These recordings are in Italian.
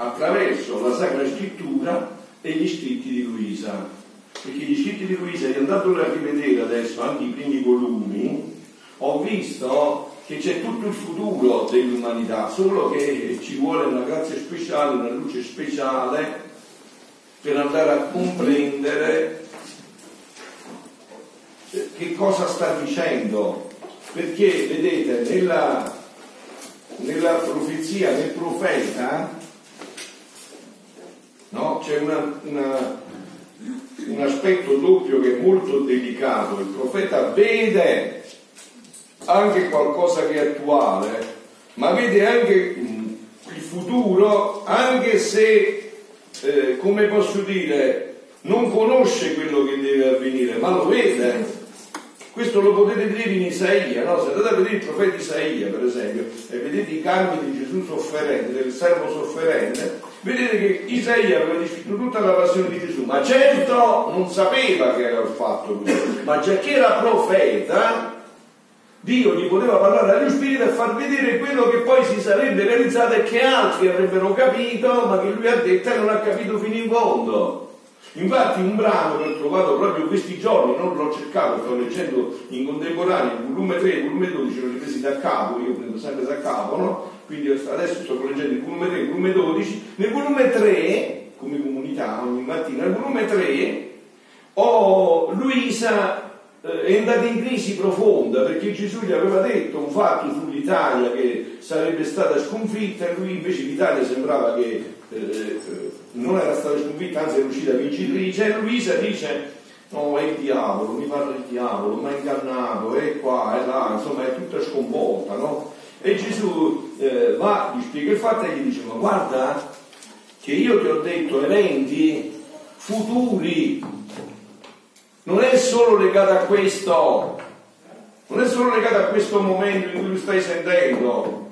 attraverso la Sacra Scrittura e gli scritti di Luisa. Perché gli scritti di Luisa, andandoli a rivedere adesso, anche i primi volumi, ho visto che c'è tutto il futuro dell'umanità, solo che ci vuole una grazia speciale, una luce speciale per andare a comprendere che cosa sta dicendo. Perché, vedete, nella, nella profezia del profeta no, c'è una, una, un aspetto doppio che è molto delicato. Il profeta vede anche qualcosa che è attuale, ma vede anche il futuro, anche se, eh, come posso dire, non conosce quello che deve avvenire, ma lo vede. Questo lo potete vedere in Isaia, no? se andate a vedere il profeta Isaia, per esempio, e vedete i campi di Gesù sofferente, del servo sofferente, vedete che Isaia aveva descritto tutta la passione di Gesù, ma certo non sapeva che era il fatto questo, ma già che era profeta, Dio gli poteva parlare agli spiriti e far vedere quello che poi si sarebbe realizzato e che altri avrebbero capito, ma che lui ha detto e non ha capito fino in fondo. Infatti un brano che ho trovato proprio questi giorni, non l'ho cercato, sto leggendo in contemporanea, il volume 3 e il volume 12 l'ho ripresi da capo, io prendo sempre da capo, no? Quindi adesso sto leggendo il volume 3 e il volume 12. Nel volume 3, come comunità ogni mattina, nel volume 3 ho Luisa eh, è andata in crisi profonda perché Gesù gli aveva detto un fatto sull'Italia che sarebbe stata sconfitta e lui invece l'Italia sembrava che eh, non era stata sconfitta, anzi era uscita vincitrice e Luisa dice no è il diavolo, mi parla il diavolo, mi ha ingannato, è qua, è là, insomma è tutta sconvolta, no? E Gesù eh, va, gli spiega il fatto e gli dice ma guarda che io ti ho detto eventi futuri. Non è solo legata a questo, non è solo legata a questo momento in cui lo stai sentendo.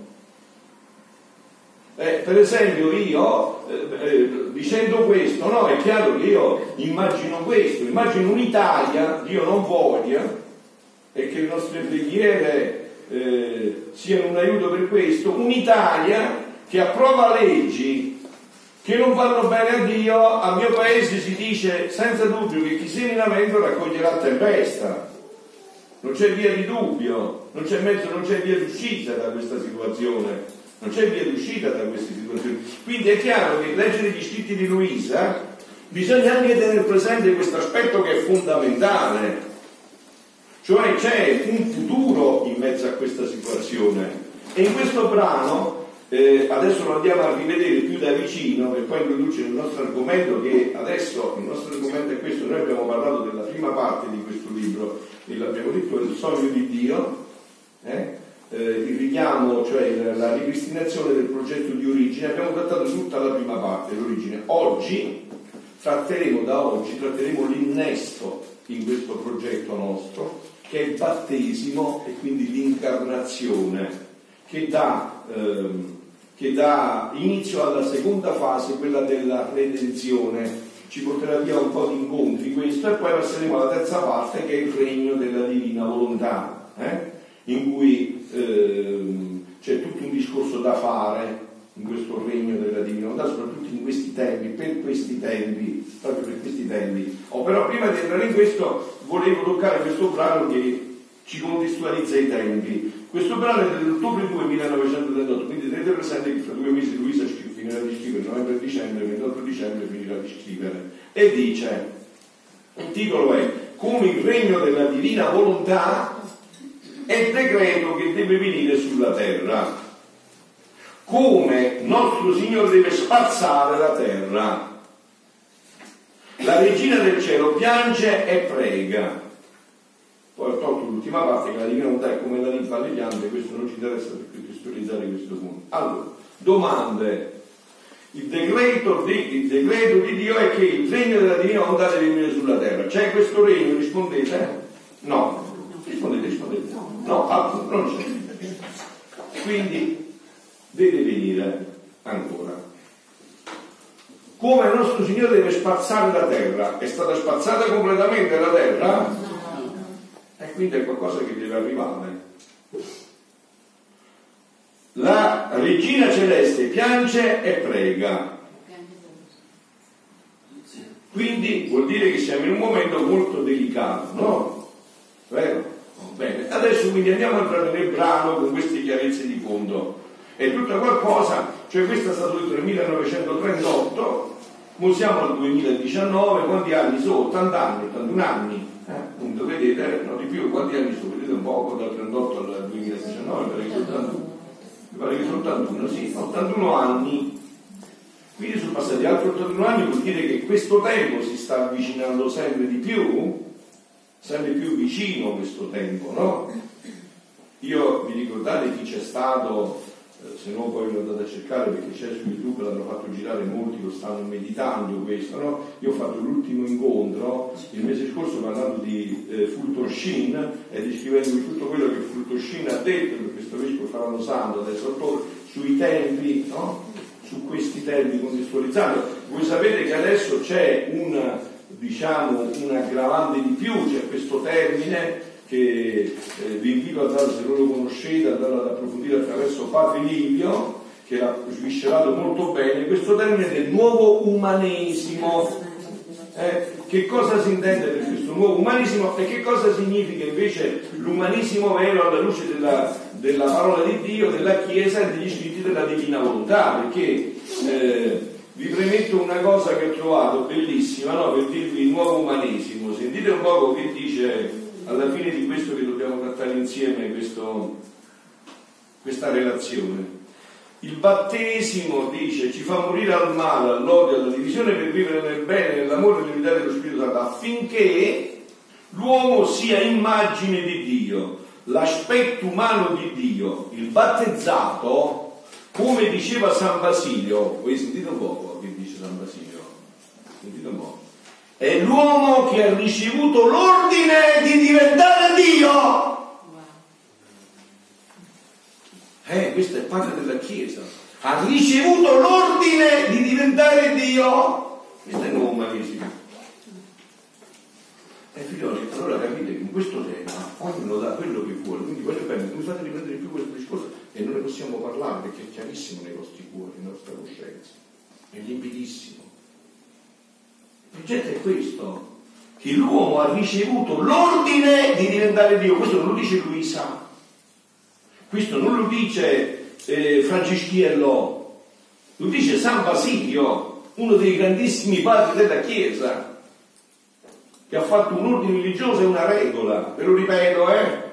Eh, per esempio io, eh, eh, dicendo questo, no, è chiaro che io immagino questo, immagino un'Italia, Dio non voglia, e che le nostre preghiere eh, siano un aiuto per questo, un'Italia che approva leggi che non vanno bene a Dio, a mio paese si dice senza dubbio che chi semina vento raccoglierà tempesta. Non c'è via di dubbio, non c'è mezzo, non c'è via d'uscita da questa situazione, non c'è via d'uscita da queste situazioni. Quindi è chiaro che leggere gli scritti di Luisa bisogna anche tenere presente questo aspetto che è fondamentale, cioè c'è un futuro in mezzo a questa situazione. E in questo brano eh, adesso lo andiamo a rivedere più da vicino per poi introducere il nostro argomento che adesso il nostro argomento è questo, noi abbiamo parlato della prima parte di questo libro e l'abbiamo detto il sogno di Dio, eh? Eh, il richiamo, cioè la ripristinazione del progetto di origine, abbiamo trattato tutta la prima parte, l'origine. Oggi tratteremo da oggi, tratteremo l'innesto in questo progetto nostro, che è il battesimo e quindi l'incarnazione, che dà ehm, che dà inizio alla seconda fase, quella della redenzione. Ci porterà via un po' di incontri questo e poi passeremo alla terza parte che è il regno della divina volontà, eh? in cui ehm, c'è tutto un discorso da fare in questo regno della divina volontà, soprattutto in questi tempi, per questi tempi, proprio per questi tempi. Oh, però prima di entrare in questo volevo toccare questo brano che ci contestualizza i tempi. Questo brano è dell'ottobre 2 1938, quindi tenete presente che fra due mesi Luisa finirà di scrivere, novembre e dicembre, 28 dicembre finirà di scrivere. E dice, il titolo è Come il regno della divina volontà è decreto che deve venire sulla terra. Come nostro Signore deve spazzare la terra. La regina del cielo piange e prega poi ho tolto l'ultima parte che la divina è come la linfa alle piante, questo non ci interessa per testualizzare questo punto. Allora, domande. Il decreto, di, il decreto di Dio è che il regno della divina volontà deve venire sulla terra. C'è questo regno? Rispondete? No. Rispondete, rispondete. No, appunto, non c'è. Quindi deve venire ancora. Come il nostro Signore deve spazzare la terra? È stata spazzata completamente la terra? E quindi è qualcosa che deve arrivare. La regina celeste piange e prega. Quindi vuol dire che siamo in un momento molto delicato, no? Vero? Bene, adesso quindi andiamo a entrare nel brano con queste chiarezze di fondo. È tutta qualcosa, cioè questo è stato detto nel 1938, ora siamo al 2019, quanti anni sono? 80 anni, 81 anni. Eh? Appunto, vedete, no di più, quanti anni sono? Vedete un poco, dal 38 al 2019, mi pare che sono 81. Mi pare che sono 81, sì, 81 anni. Quindi sono passati altri 81 anni, vuol dire che questo tempo si sta avvicinando sempre di più sempre più vicino questo tempo, no? Io vi ricordate chi c'è stato, eh, se no poi lo andate a cercare perché c'è su YouTube, l'hanno fatto girare molti, lo stanno meditando questo, no? Io ho fatto l'ultimo incontro il mese scorso parlando di eh, Fulton Sheen e descrivendo tutto quello che Fulton Sheen ha detto, per questo vescovo Farano Santo, adesso sui tempi, no? Su questi tempi contestualizzati. Voi sapete che adesso c'è un diciamo un aggravante di più, c'è questo termine che eh, vi invito a dare, se non lo conoscete, ad andare ad approfondire attraverso Padre Livio, che l'ha sviscerato molto bene, questo termine del nuovo umanesimo. Eh, che cosa si intende per questo nuovo umanesimo e che cosa significa invece l'umanesimo vero alla luce della, della parola di Dio, della Chiesa e degli scritti della divina volontà? Perché eh, vi premetto una cosa che ho trovato bellissima no? per dirvi il nuovo umanesimo. Sentite un poco che dice alla fine di questo che dobbiamo trattare insieme questo, questa relazione. Il battesimo, dice, ci fa morire al male, all'odio, alla divisione per vivere nel bene, nell'amore e nell'unità dello Spirito Santo, affinché l'uomo sia immagine di Dio, l'aspetto umano di Dio. Il battezzato, come diceva San Basilio, voi sentite un poco, che dice San Basilio. Sentite un po'. È l'uomo che ha ricevuto l'ordine di diventare Dio. Eh, questo è padre della Chiesa. Ha ricevuto l'ordine di diventare Dio. Questo è il nuovo umanesimo. E eh, figlioli, allora capite che in questo tema ognuno dà quello che vuole, quindi voglio bene, non mi fate riprendere più questo discorso e non ne possiamo parlare perché è chiarissimo nei vostri cuori, nella nostra coscienza è limpidissimo. È questo, che l'uomo ha ricevuto l'ordine di diventare Dio, questo non lo dice Luisa, questo non lo dice eh, Francischiello, lo dice San Basilio, uno dei grandissimi padri della Chiesa, che ha fatto un ordine religioso e una regola, ve lo ripeto, eh?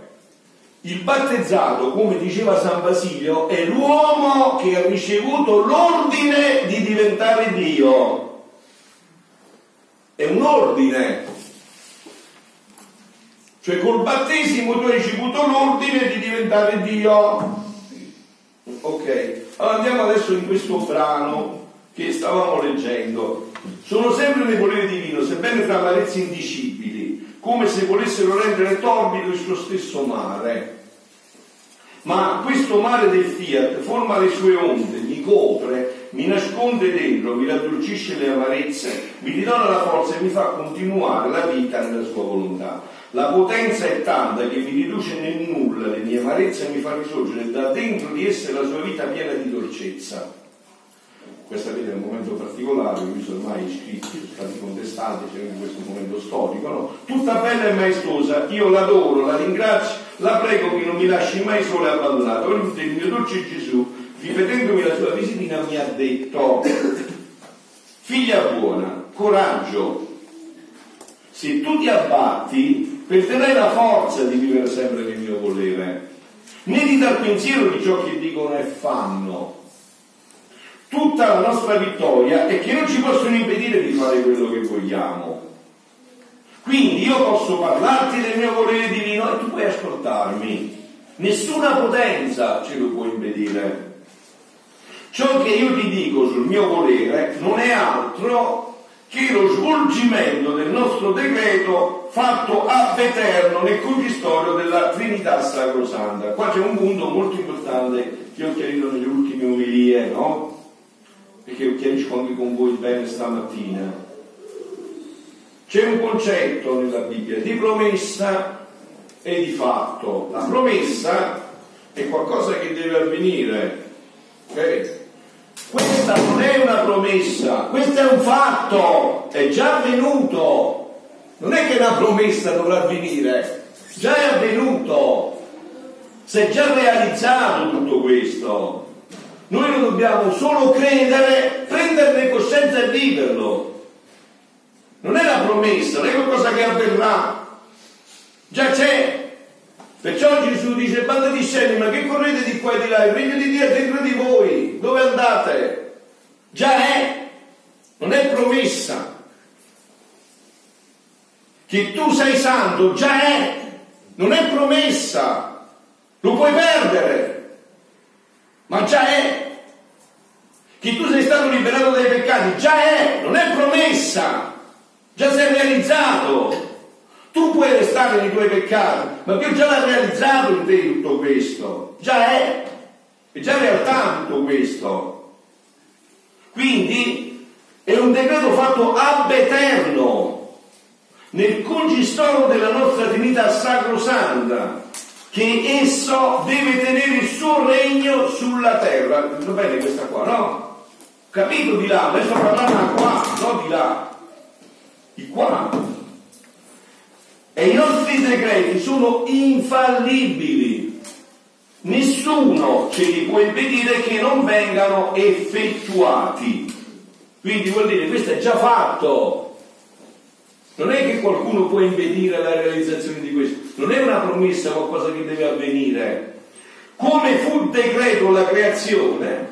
Il battezzato, come diceva San Basilio, è l'uomo che ha ricevuto l'ordine di diventare Dio. È un ordine. Cioè col battesimo tu hai ricevuto l'ordine di diventare Dio. Ok, allora andiamo adesso in questo brano che stavamo leggendo. Sono sempre nei voleri divino, sebbene tra amarezze indicibili, come se volessero rendere torbido il suo stesso mare ma questo mare del fiat forma le sue onde, mi copre, mi nasconde dentro, mi raddolcisce le amarezze, mi ridona la forza e mi fa continuare la vita nella sua volontà. La potenza è tanta che mi riduce nel nulla le mie amarezze e mi fa risorgere da dentro di esse la sua vita piena di dolcezza questa vita è un momento particolare, qui sono ormai iscritti, sono stati contestati, c'è anche questo momento storico, no? Tutta bella e maestosa, io l'adoro, la ringrazio, la prego che non mi lasci mai solo e abbandonato. Il mio dolce Gesù, ripetendomi la sua visitina, mi ha detto, figlia buona, coraggio, se tu ti abbatti, perderai la forza di vivere sempre nel mio volere, né di dar pensiero di ciò che dicono e fanno tutta la nostra vittoria è che non ci possono impedire di fare quello che vogliamo. Quindi io posso parlarti del mio volere divino e tu puoi ascoltarmi. Nessuna potenza ce lo può impedire. Ciò che io ti dico sul mio volere non è altro che lo svolgimento del nostro decreto fatto ab eterno nel consistorio della Trinità Sacrosanta. Qua c'è un punto molto importante che ho chiarito nelle ultime umilie, no? perché lo chiarisco anche con voi bene stamattina. C'è un concetto nella Bibbia di promessa e di fatto. La promessa è qualcosa che deve avvenire. Okay? Questa non è una promessa questo è un fatto, è già avvenuto. Non è che la promessa dovrà avvenire, già è avvenuto, si è già realizzato tutto questo. Noi lo dobbiamo solo credere, prenderne coscienza e viverlo. Non è la promessa, non è qualcosa che avverrà, già c'è. Perciò Gesù dice, banda di scemi, ma che correte di qua e di là? Il regno di Dio è dentro di voi, dove andate? Già è, non è promessa. Che tu sei santo, già è, non è promessa. Lo puoi perdere, ma già è. Che tu sei stato liberato dai peccati, già è, non è promessa, già sei realizzato. Tu puoi restare nei tuoi peccati, ma Dio già l'ha realizzato in te tutto questo. Già è, è già realtà tutto questo. Quindi è un decreto fatto ab eterno, nel concistoro della nostra Trinità Sacrosanta, che esso deve tenere il suo regno sulla terra. Va bene questa qua, no? Capito di là, adesso parlando qua, non di là. Di qua. E i nostri decreti sono infallibili. Nessuno ce li può impedire che non vengano effettuati. Quindi vuol dire questo è già fatto. Non è che qualcuno può impedire la realizzazione di questo, non è una promessa, qualcosa che deve avvenire. Come fu decreto la creazione,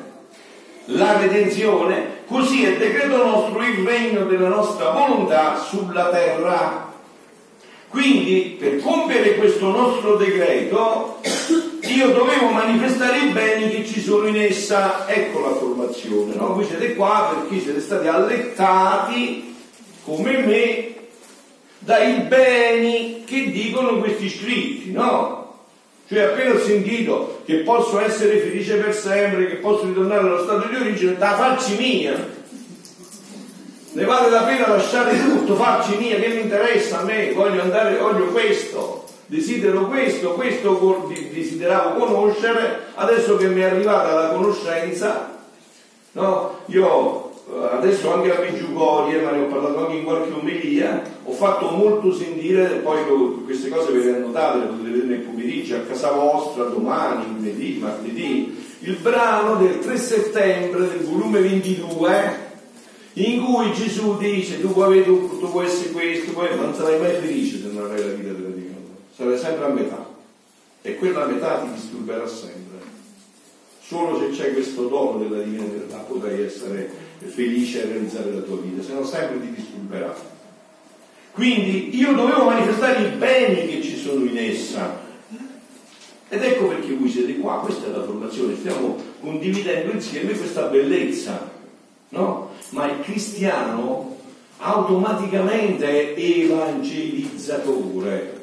la redenzione, così è decreto nostro il regno della nostra volontà sulla terra. Quindi per compiere questo nostro decreto io dovevo manifestare i beni che ci sono in essa. Ecco la formazione, no? Voi siete qua perché siete stati allettati come me dai beni che dicono questi scritti, no? Cioè appena ho sentito che posso essere felice per sempre, che posso ritornare allo stato di origine, da farci mia ne vale la pena lasciare tutto, farci mia, che mi interessa a me, voglio andare, voglio questo, desidero questo, questo desideravo conoscere, adesso che mi è arrivata la conoscenza, no? Io eh, adesso anche a Meggiugorie, ma ne ho parlato anche in qualche omelia, ho fatto molto sentire, poi queste cose ve le annotate, le potete vedere nel pomeriggio, a casa vostra, domani, lunedì, martedì, il brano del 3 settembre del volume 22 in cui Gesù dice tu puoi tutto, tu puoi essere questo, puoi, non sarai mai felice se non avrai la vita della divina, sarai sempre a metà e quella metà ti disturberà sempre. Solo se c'è questo dono della divina verità potrai essere felice e realizzare la tua vita, se no sempre ti disturberà. Quindi io dovevo manifestare i beni che ci sono in essa. Ed ecco perché voi siete qua, questa è la formazione, stiamo condividendo insieme questa bellezza, no? Ma il cristiano automaticamente è evangelizzatore.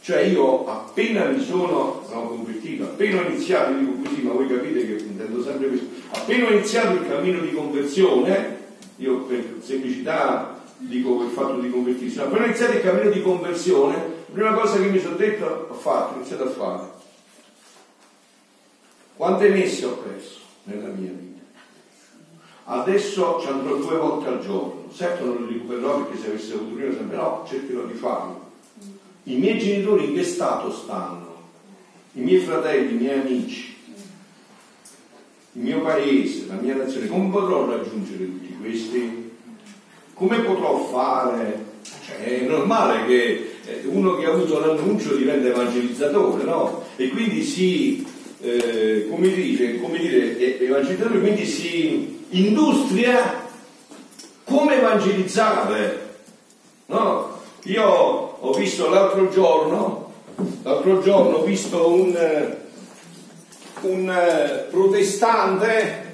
Cioè io appena mi sono no, convertito, appena ho iniziato, dico così, ma voi capite che intendo sempre questo, appena ho iniziato il cammino di conversione, io per semplicità dico il fatto di convertirsi, appena ho iniziato il cammino di conversione, la prima cosa che mi sono detto ho fatto, ho iniziato a fare. Quante messe ho preso nella mia vita? Adesso ci andrò due volte al giorno, certo non lo recupererò perché se avessi avuto prima sempre no, cercherò di farlo. I miei genitori in che stato stanno? I miei fratelli, i miei amici, il mio paese, la mia nazione, come potrò raggiungere tutti questi? Come potrò fare? Cioè, è normale che eh, uno che ha avuto l'annuncio diventa evangelizzatore, no? E quindi si, eh, come dire, come dire evangelizzatore, quindi si industria come evangelizzare. No? Io ho visto l'altro giorno, l'altro giorno ho visto un, un protestante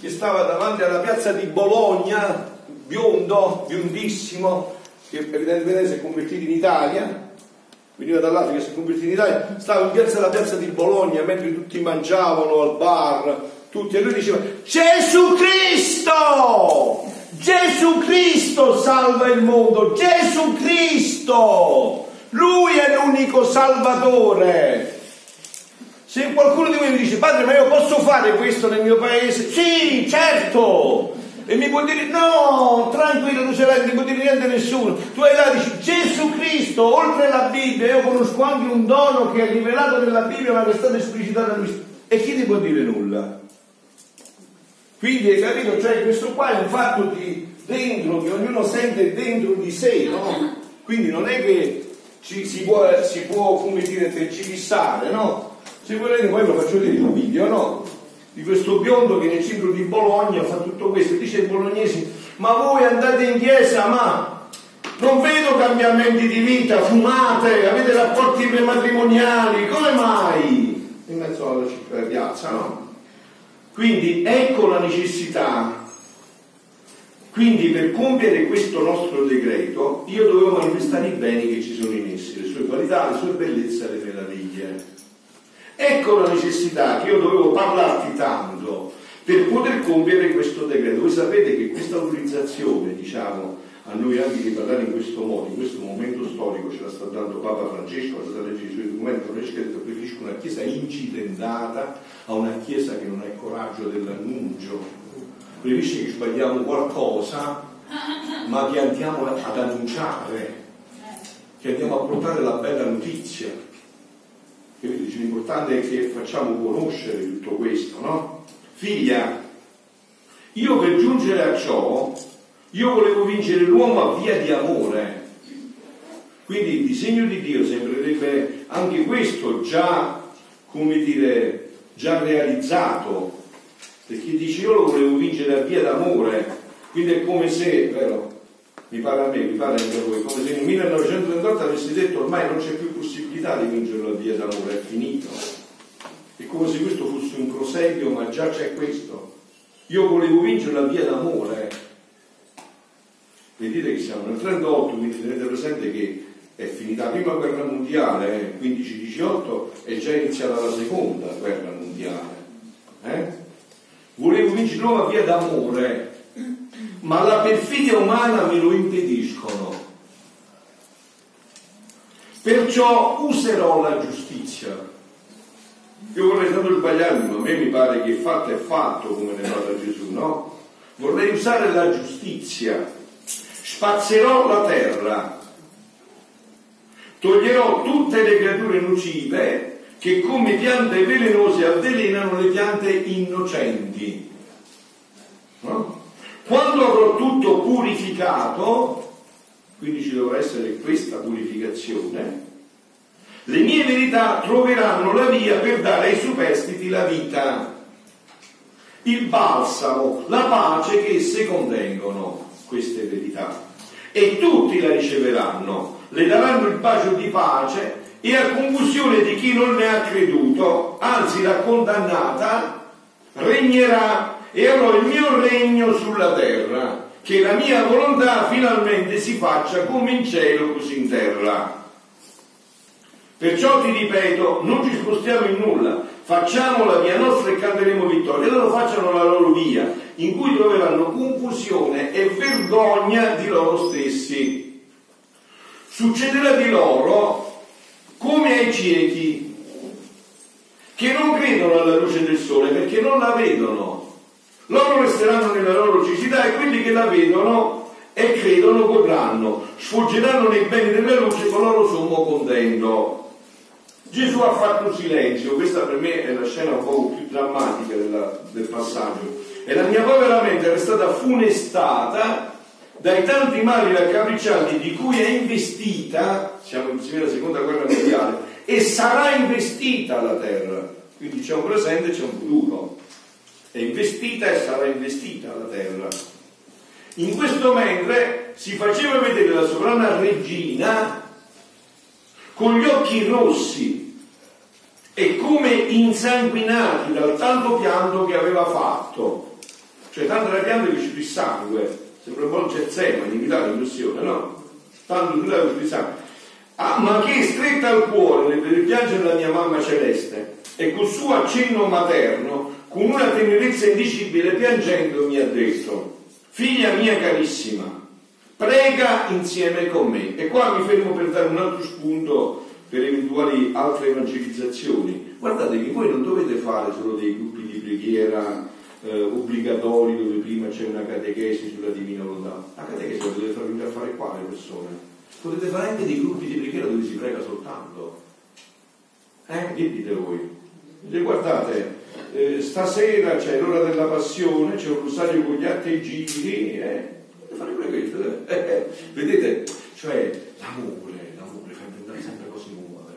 che stava davanti alla piazza di Bologna, biondo, biondissimo, che evidentemente si è convertito in Italia, veniva dall'Africa, si è convertito in Italia, stava in piazza alla piazza di Bologna mentre tutti mangiavano al bar, tutti, e lui diceva Gesù Cristo! Gesù Cristo salva il mondo, Gesù Cristo! Lui è l'unico salvatore. Se qualcuno di voi mi dice, padre, ma io posso fare questo nel mio paese? Sì, certo! E mi può dire, no, tranquillo, tu sei là, non ti può dire niente a nessuno. Tu hai là, dici, Gesù Cristo, oltre la Bibbia, io conosco anche un dono che è rivelato nella Bibbia, ma che è stato esplicitato a lui. E chi ti può dire nulla? Quindi hai capito? Cioè questo qua è un fatto di dentro, che ognuno sente dentro di sé, no? Quindi non è che ci, si, può, si può, come dire, tergiversare, no? Se volete poi lo faccio vedere il video, no? Di questo biondo che nel centro di Bologna fa tutto questo, dice ai bolognesi, ma voi andate in chiesa, ma non vedo cambiamenti di vita, fumate, avete rapporti prematrimoniali, come mai? In mezzo alla piazza, no? Quindi ecco la necessità. Quindi per compiere questo nostro decreto io dovevo manifestare i beni che ci sono in essi, le sue qualità, le sue bellezze le meraviglie. Ecco la necessità che io dovevo parlarti tanto per poter compiere questo decreto. Voi sapete che questa autorizzazione, diciamo, a noi anche di parlare in questo modo, in questo momento storico ce la sta dando Papa Francesco, la sta leggendo i suoi Francesco ha detto preferisco una chiesa incidentata a una chiesa che non ha il coraggio dell'annuncio, preferisce che sbagliamo qualcosa ma che andiamo ad annunciare, che andiamo a portare la bella notizia. Quindi l'importante è che facciamo conoscere tutto questo, no? Figlia, io per giungere a ciò io volevo vincere l'uomo a via di amore. Quindi il disegno di Dio sembrerebbe anche questo già, come dire, già realizzato, perché dice io lo volevo vincere a via d'amore, quindi è come se, vero, mi pare a me, mi pare anche a voi, come se nel 1938 avessi detto ormai non c'è più possibilità di vincerlo a via d'amore, è finito. È come se questo fosse un proseguio, ma già c'è questo. Io volevo vincerlo a via d'amore, Vedete che siamo nel 38, quindi tenete presente che è finita la prima guerra mondiale, eh, 15-18, e già iniziata la seconda guerra mondiale. Eh? Volevo vincere nuova via d'amore, ma la perfidia umana me lo impediscono. Perciò userò la giustizia. Io vorrei tanto sbagliarmi, ma a me mi pare che fatto è fatto come ne parla Gesù, no? Vorrei usare la giustizia spazzerò la terra, toglierò tutte le creature nocive che come piante velenose avvelenano le piante innocenti. No? Quando avrò tutto purificato, quindi ci dovrà essere questa purificazione, le mie verità troveranno la via per dare ai superstiti la vita, il balsamo, la pace che esse contengono queste verità. E tutti la riceveranno, le daranno il bacio di pace e a confusione di chi non ne ha creduto, anzi la condannata regnerà e avrò il mio regno sulla terra, che la mia volontà finalmente si faccia come in cielo così in terra. Perciò ti ripeto, non ci spostiamo in nulla, facciamo la via nostra e canteremo vittoria. E loro facciano la loro via, in cui troveranno confusione e vergogna di loro stessi. Succederà di loro come ai ciechi, che non credono alla luce del sole perché non la vedono. Loro resteranno nella loro cecità e quelli che la vedono e credono godranno, sfoggeranno nei beni della luce con loro sommo contento. Gesù ha fatto silenzio, questa per me è la scena un po' più drammatica della, del passaggio, e la mia povera mente era stata funestata dai tanti mali raccapriccianti di cui è investita, siamo insieme alla seconda guerra mondiale, e sarà investita la terra. Quindi c'è un presente e c'è un futuro. È investita e sarà investita la terra. In questo mentre si faceva vedere la sovrana regina con gli occhi rossi e come insanguinati dal tanto pianto che aveva fatto. Cioè tanto era pianto che ci più sangue, sembra un po' il Gezzema in militare in missione, no? Tanto che aveva più sangue. Ah, ma che stretta al cuore nel piangere la mia mamma celeste e col suo accenno materno, con una tenerezza indicibile, piangendo mi ha detto, figlia mia carissima, prega insieme con me. E qua mi fermo per dare un altro spunto per eventuali altre evangelizzazioni. Guardate che voi non dovete fare solo dei gruppi di preghiera eh, obbligatori dove prima c'è una catechesi sulla divina volontà. La catechesi la potete fare a fare qua le persone. Potete fare anche dei gruppi di preghiera dove si prega soltanto. Eh? Che dite voi? E guardate, eh, stasera c'è l'ora della passione, c'è un rosario con gli atti e giri, eh? fare questo. Eh? Vedete? Cioè l'amore, l'amore fa inventare sempre cose nuove.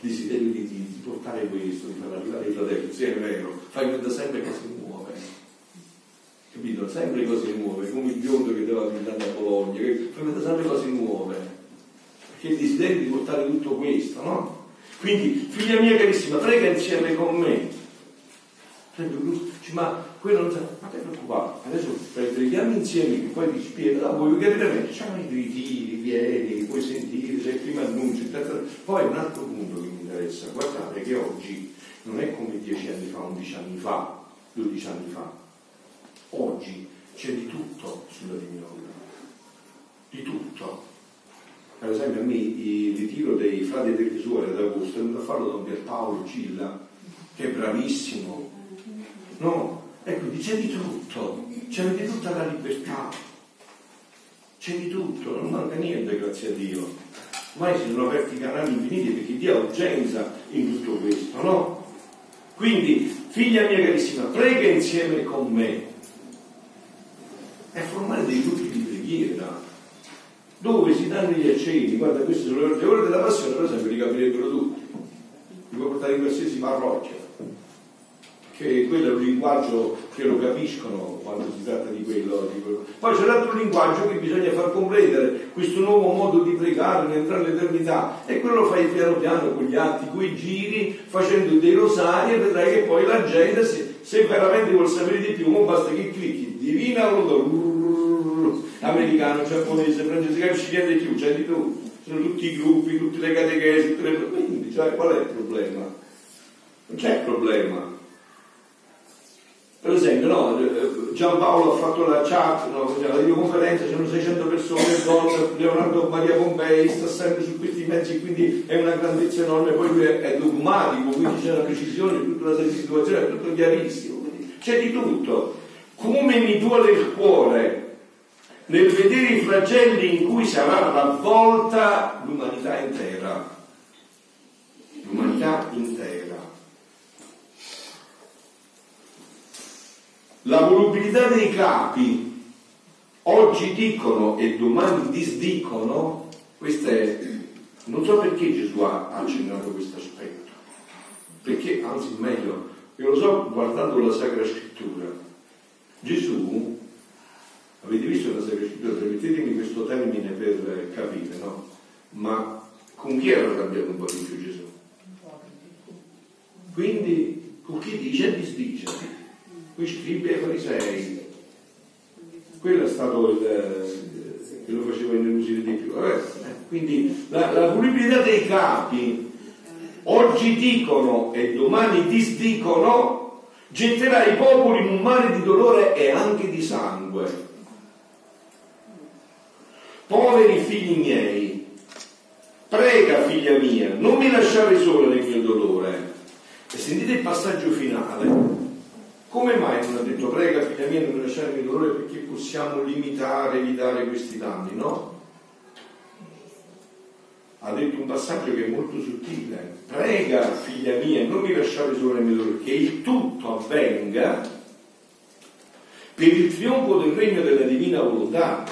Il desiderio di, di, di, portare questo, di far arrivare il fratello, sì è vero, fa inventare sempre cose nuove. Capito? Sempre cose nuove, come il biondo che deve andare a Bologna, che fa inventare sempre cose nuove. Perché il desiderio di portare tutto questo, no? Quindi, figlia mia carissima, prega insieme con me. Ma quello non sa, ma te preoccupare, adesso preghiamo insieme che poi ti spiego, dopo voi capire meglio, c'hanno i ritiri, vieni, puoi sentire, c'è il primo annuncio, poi un altro punto che mi interessa, guardate che oggi non è come dieci anni fa, undici anni fa, dodici anni fa, oggi c'è di tutto sulla Divina di tutto per esempio a me il ritiro dei frati del Gesuale ad agosto è venuto a farlo Don Pierpaolo Gilla, che è bravissimo. No, e quindi c'è di tutto, c'è di tutta la libertà, c'è di tutto, non manca niente, grazie a Dio. Ormai si sono aperti canali infiniti perché Dio ha urgenza in tutto questo, no? Quindi, figlia mia carissima, prega insieme con me e formare dei gruppi di preghiera dove si danno gli accenni, guarda queste sono le ore della passione, per esempio li capirebbero tutti, li puoi portare in qualsiasi parrocchia, che quello è un linguaggio che lo capiscono quando si tratta di quello, di quello. Poi c'è l'altro linguaggio che bisogna far comprendere, questo nuovo modo di pregare, di entrare all'eternità, e quello lo fai piano piano con gli atti, con i giri, facendo dei rosari e vedrai che poi la gente, se, se veramente vuol sapere di più, non basta che clicchi, divina volontà, americano, giapponese, francese, capisci niente di più, c'è di più, sono tutti i gruppi, tutte le catechesi, tutte le... quindi cioè, qual è il problema? Non c'è problema. Per esempio, no, Giampaolo ha fatto la chat, no, la videoconferenza, c'erano 600 persone, donne, Leonardo Maria Pompei sta sempre su questi mezzi, quindi è una grandezza enorme, poi lui è, è dogmatico, quindi c'è una precisione, tutta di situazioni, è tutto chiarissimo, c'è di tutto. Come mi duole il cuore nel vedere i flagelli in cui sarà ravvolta l'umanità intera. L'umanità intera. La volubilità dei capi, oggi dicono e domani disdicono, questo è, non so perché Gesù ha accennato questo aspetto, perché anzi meglio, io lo so guardando la Sacra Scrittura, Gesù Avete visto la Sacra Scrittura? Permettetemi questo termine per capire, no? Ma con chi era arrabbiato un po' di più Gesù? Quindi con chi dice e disdice? Con i scribi e farisei. Quello è stato il che lo faceva innervosire di più. Eh, quindi la, la punibilità dei capi oggi dicono e domani disdicono getterà i popoli in un mare di dolore e anche di sangue poveri figli miei, prega figlia mia, non mi lasciare sola nel mio dolore. E sentite il passaggio finale. Come mai non ha detto prega figlia mia non mi lasciare nel dolore perché possiamo limitare, evitare questi danni, no? Ha detto un passaggio che è molto sottile. Prega figlia mia, non mi lasciare sola nel mio dolore, che il tutto avvenga per il trionfo del regno della divina volontà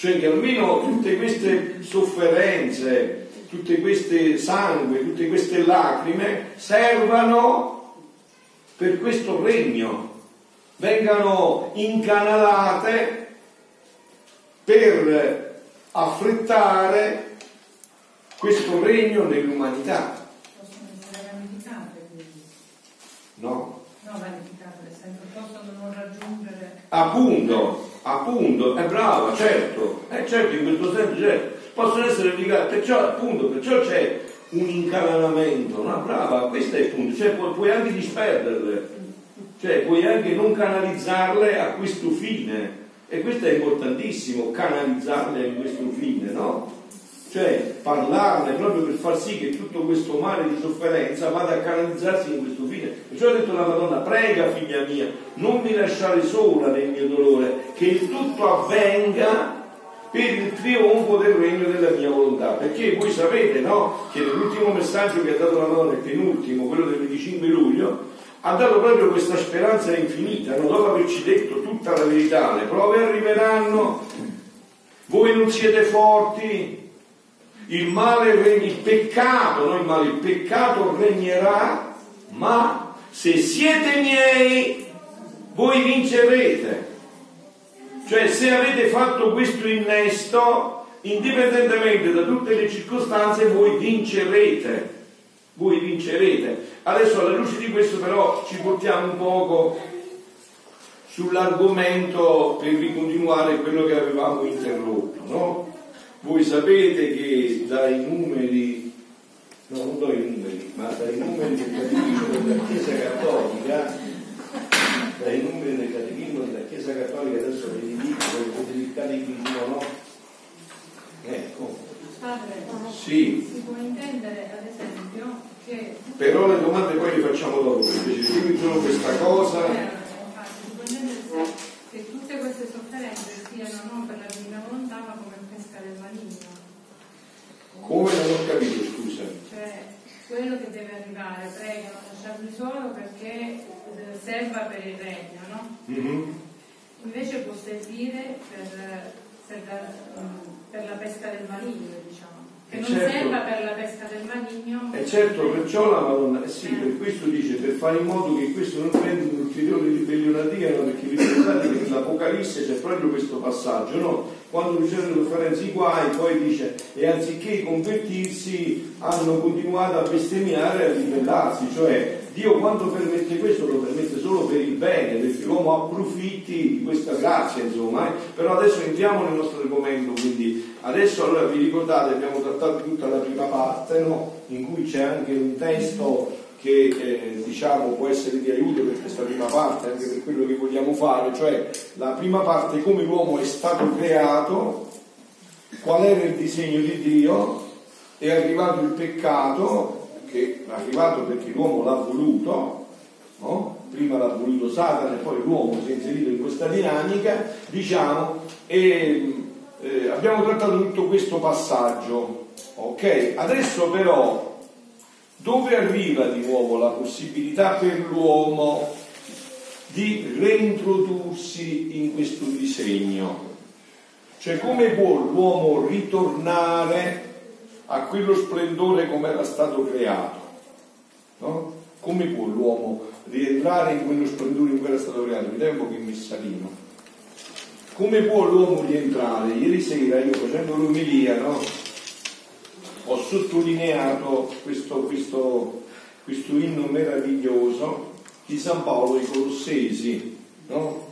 cioè che almeno tutte queste sofferenze, tutte queste sangue, tutte queste lacrime servano per questo regno, vengano incanalate per affrettare questo regno nell'umanità. Possono essere ramificate quindi? No. No, ramificate, senso possono non raggiungere. Appunto, appunto, è brava, certo, è certo, in questo senso certo, possono essere legate, perciò appunto, perciò c'è un incanamento, no? Brava, questo è il punto, cioè puoi, puoi anche disperderle, cioè puoi anche non canalizzarle a questo fine, e questo è importantissimo, canalizzarle a questo fine, no? Cioè parlarne proprio per far sì che tutto questo male di sofferenza vada a canalizzarsi in questo fine. Perciò ha detto la Madonna, prega figlia mia, non mi lasciare sola nel mio dolore, che il tutto avvenga per il trionfo del regno della mia volontà. Perché voi sapete, no? Che nell'ultimo messaggio che ha dato la Madonna, il penultimo, quello del 25 luglio, ha dato proprio questa speranza infinita, no? dopo averci detto tutta la verità, le prove arriveranno, voi non siete forti, il male, il peccato, non il male, il peccato regnerà, ma se siete miei, voi vincerete. Cioè se avete fatto questo innesto, indipendentemente da tutte le circostanze, voi vincerete. Voi vincerete. Adesso alla luce di questo però ci portiamo un poco sull'argomento per ricontinuare quello che avevamo interrotto, no? Voi sapete che dai numeri, no non do i numeri, ma dai numeri del catechismo della Chiesa Cattolica, dai numeri del catechismo della Chiesa Cattolica, adesso ve li dico, vedete il catechismo, no? Ecco. Padre, sì. si può intendere ad esempio che... Però le domande poi le facciamo dopo, invece dimmi solo questa cosa. Eh, infatti, si può intendere che tutte queste sofferenze siano non per la divina volontà ma come pesca del maligno. Come non ho capito, scusa? Cioè, quello che arrivare, pregano, lasciarli solo perché eh, serva per il regno, no? Mhm. Invece può servire per, per la, per la pesca del maligno, diciamo. Che Eh non certo. serva per la pesca del maligno. E certo, perciò la Madonna, eh sì, per questo dice, per fare in modo che questo non prenda un'ulteriore ribellione a Dio, perché ricordate che nell'Apocalisse c'è proprio questo passaggio, no? Quando ricevono le sofferenze i guai, poi dice, e anziché convertirsi hanno continuato a bestemmiare e a ribellarsi, cioè Dio quando permette questo lo permette solo per il bene, perché l'uomo approfitti di questa grazia, insomma. eh. Però adesso entriamo nel nostro argomento, quindi adesso allora vi ricordate, abbiamo trattato tutta la prima parte, no? in cui c'è anche un testo che eh, diciamo può essere di aiuto per questa prima parte, anche per quello che vogliamo fare, cioè la prima parte come l'uomo è stato creato, qual era il disegno di Dio, è arrivato il peccato, che è arrivato perché l'uomo l'ha voluto, no? prima l'ha voluto Satana e poi l'uomo si è inserito in questa dinamica, diciamo, e eh, abbiamo trattato tutto questo passaggio, ok? Adesso però dove arriva di nuovo la possibilità per l'uomo di reintrodursi in questo disegno? Cioè come può l'uomo ritornare a quello splendore come era stato creato? No? Come può l'uomo rientrare in quello splendore in cui era stato creato? Mi dai po' il messalino. Come può l'uomo rientrare? Ieri sera io facendo l'umilia, no? Ho sottolineato questo, questo, questo inno meraviglioso di San Paolo ai Colossesi, no?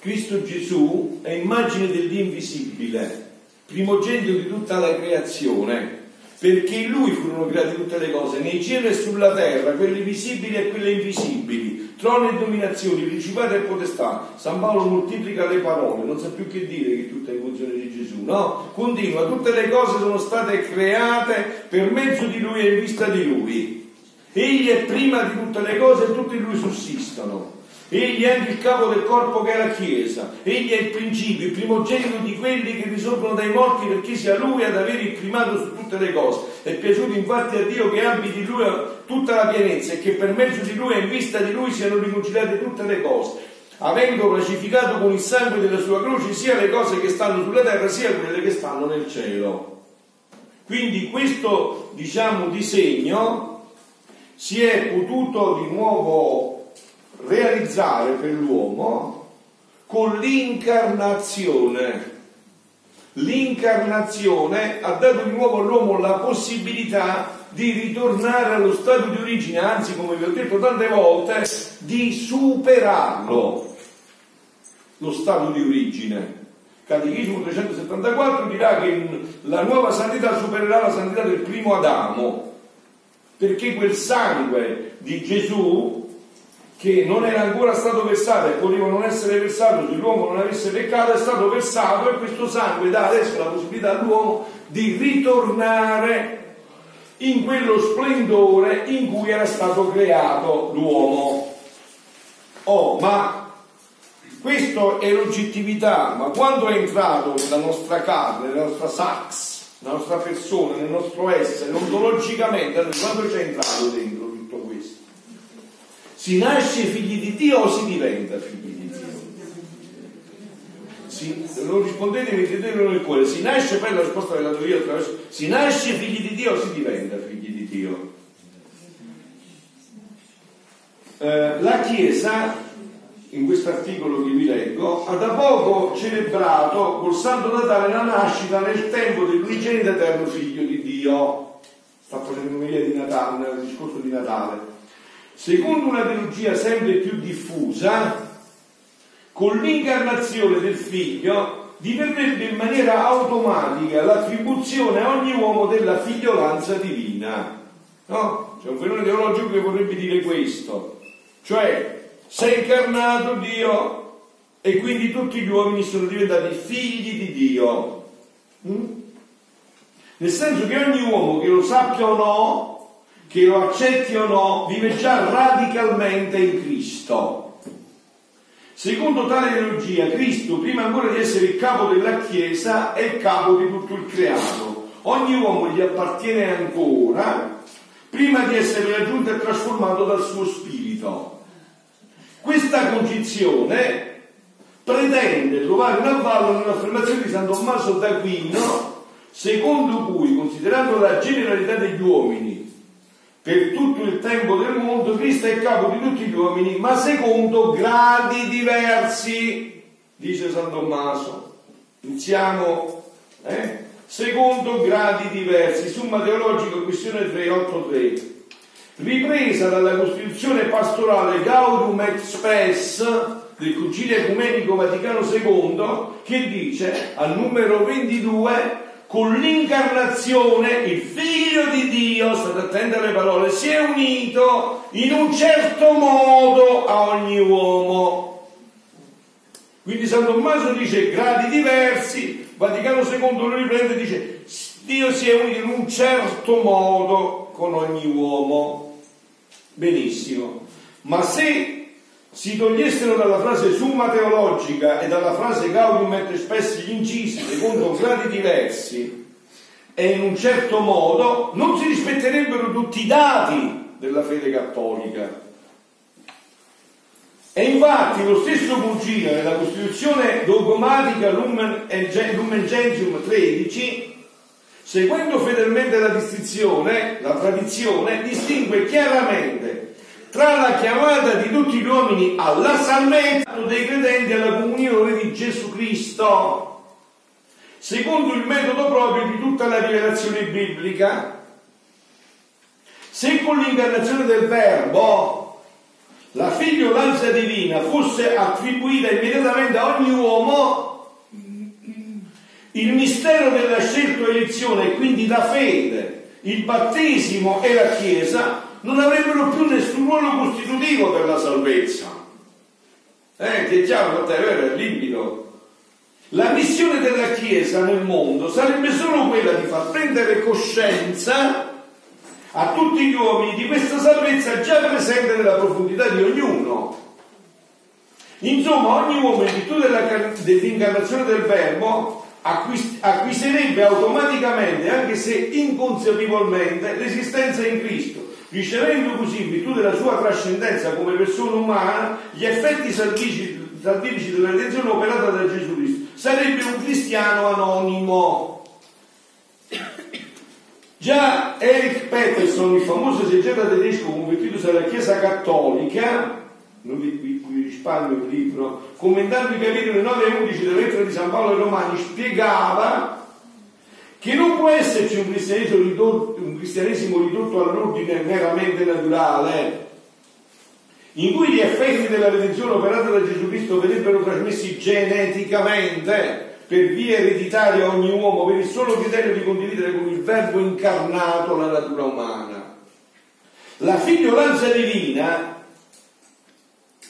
Cristo Gesù è immagine dell'invisibile, primogenito di tutta la creazione, perché in lui furono create tutte le cose, nei cieli e sulla terra, quelle visibili e quelle invisibili, trono e dominazioni, principati e potestà. San Paolo moltiplica le parole, non sa più che dire che tutta è in funzione di Gesù, no? Continua, tutte le cose sono state create per mezzo di lui e in vista di lui. Egli è prima di tutte le cose e tutte in lui sussistono. Egli è il capo del corpo che è la Chiesa. Egli è il principio, il primogenito di quelli che risorgono dai morti perché sia Lui ad avere il primato su tutte le cose. È piaciuto infatti a Dio che abiti in Lui tutta la pienezza e che per mezzo di Lui e in vista di Lui siano riconciliate tutte le cose, avendo pacificato con il sangue della sua croce sia le cose che stanno sulla terra sia quelle che stanno nel cielo. Quindi questo, diciamo, disegno si è potuto di nuovo realizzare per l'uomo con l'incarnazione. L'incarnazione ha dato di nuovo all'uomo la possibilità di ritornare allo stato di origine, anzi, come vi ho detto tante volte, di superarlo, lo stato di origine. Catechismo 374 dirà che la nuova santità supererà la santità del primo Adamo, perché quel sangue di Gesù che non era ancora stato versato e poteva non essere versato se l'uomo non avesse peccato, è stato versato e questo sangue dà adesso la possibilità all'uomo di ritornare in quello splendore in cui era stato creato l'uomo. Oh, ma questo è l'oggettività, ma quando è entrato nella nostra carne, nella nostra sax, nella nostra persona, nel nostro essere, ontologicamente, quando c'è entrato dentro? Si nasce figli di Dio o si diventa figli di Dio? Si, non rispondete, mettetelo nel cuore. Si nasce, poi la risposta ve la do io attraverso. Si nasce figli di Dio o si diventa figli di Dio? Eh, la Chiesa in questo articolo che vi leggo, ha da poco celebrato col Santo Natale la nascita nel tempo dell'unigenito eterno figlio di Dio. Sta facendo un'idea di Natale, nel discorso di Natale. Secondo una teologia sempre più diffusa, con l'incarnazione del figlio diverrebbe in maniera automatica l'attribuzione a ogni uomo della figliolanza divina. No? C'è un fenomeno teologico che vorrebbe dire questo. Cioè, è incarnato Dio e quindi tutti gli uomini sono diventati figli di Dio. Mm? Nel senso che ogni uomo che lo sappia o no, che lo accetti o no, vive già radicalmente in Cristo. Secondo tale teologia, Cristo, prima ancora di essere il capo della Chiesa, è il capo di tutto il creato. Ogni uomo gli appartiene ancora prima di essere raggiunto e trasformato dal suo spirito. Questa concezione pretende trovare un avvallo nell'affermazione di San Tommaso d'Aquino, secondo cui, considerando la generalità degli uomini per tutto il tempo del mondo, Cristo è capo di tutti gli uomini, ma secondo gradi diversi, dice San Tommaso. Iniziamo, eh? secondo gradi diversi, summa teologica, questione 383 ripresa dalla Costituzione pastorale Gaudium et Spes del Concilio Ecumenico Vaticano II che dice al numero 22 con l'incarnazione il figlio di Dio, state attenti alle parole, si è unito in un certo modo a ogni uomo. Quindi San Tommaso dice gradi diversi, Vaticano II lo riprende e dice Dio si è unito in un certo modo con ogni uomo. Benissimo, ma se si togliessero dalla frase summa teologica e dalla frase gaudium et spes gli incisi secondo gradi diversi e in un certo modo, non si rispetterebbero tutti i dati della fede cattolica. E infatti lo stesso Concilio nella Costituzione dogmatica Lumen, Lumen Gentium 13 seguendo fedelmente la distinzione, la tradizione, distingue chiaramente tra la chiamata di tutti gli uomini alla salvezza dei credenti alla comunione di Gesù Cristo, secondo il metodo proprio di tutta la rivelazione biblica. Se con l'incarnazione del Verbo la figliolanza divina fosse attribuita immediatamente a ogni uomo, il mistero della scelta e elezione, quindi la fede, il battesimo e la Chiesa, non avrebbero più nessun ruolo costitutivo per la salvezza. Eh, che è chiaro, è vero, è limpido. La missione della Chiesa nel mondo sarebbe solo quella di far prendere coscienza a tutti gli uomini di questa salvezza già presente nella profondità di ognuno. Insomma, ogni uomo in virtù dell'incarnazione del Verbo acquisirebbe automaticamente, anche se inconsapevolmente, l'esistenza in Cristo, ricevendo così, in virtù della sua trascendenza come persona umana, gli effetti salvifici, salvifici della redenzione operata da Gesù Cristo. Sarebbe un cristiano anonimo. Già Eric Peterson, il famoso esegeta tedesco convertito dalla Chiesa Cattolica, non vi, vi, vi risparmio il libro, commentando i capitoli 9 e 11 della lettera di San Paolo ai Romani, spiegava che non può esserci un cristianesimo ridotto, un cristianesimo ridotto all'ordine meramente naturale, in cui gli effetti della redenzione operata da Gesù Cristo verrebbero trasmessi geneticamente per via ereditaria a ogni uomo per il solo criterio di condividere con il Verbo incarnato la natura umana. La figliolanza divina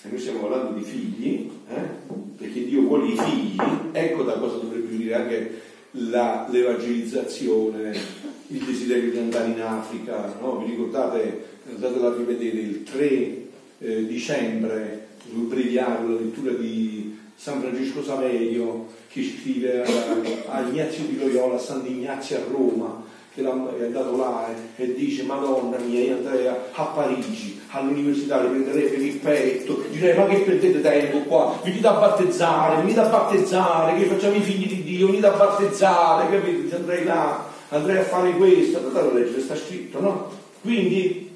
e noi stiamo parlando di figli, eh? perché Dio vuole i figli, ecco da cosa dovrebbe venire anche la, l'evangelizzazione, il desiderio di andare in Africa, no? vi ricordate, andatela a rivedere il 3 eh, dicembre sul breviario la lettura di San Francesco Saverio che scrive a, a Ignazio di Loyola, a Sant'Ignazio a Roma, che è andato là e, e dice Madonna mia, io andrei a, a Parigi, all'università, li prenderei per il petto, direi ma che perdete tempo qua, venite a battezzare, venite a battezzare, che facciamo i figli di Dio, venite a battezzare, capite? Andrei là, andrei a fare questo, andate a leggere, sta scritto, no? Quindi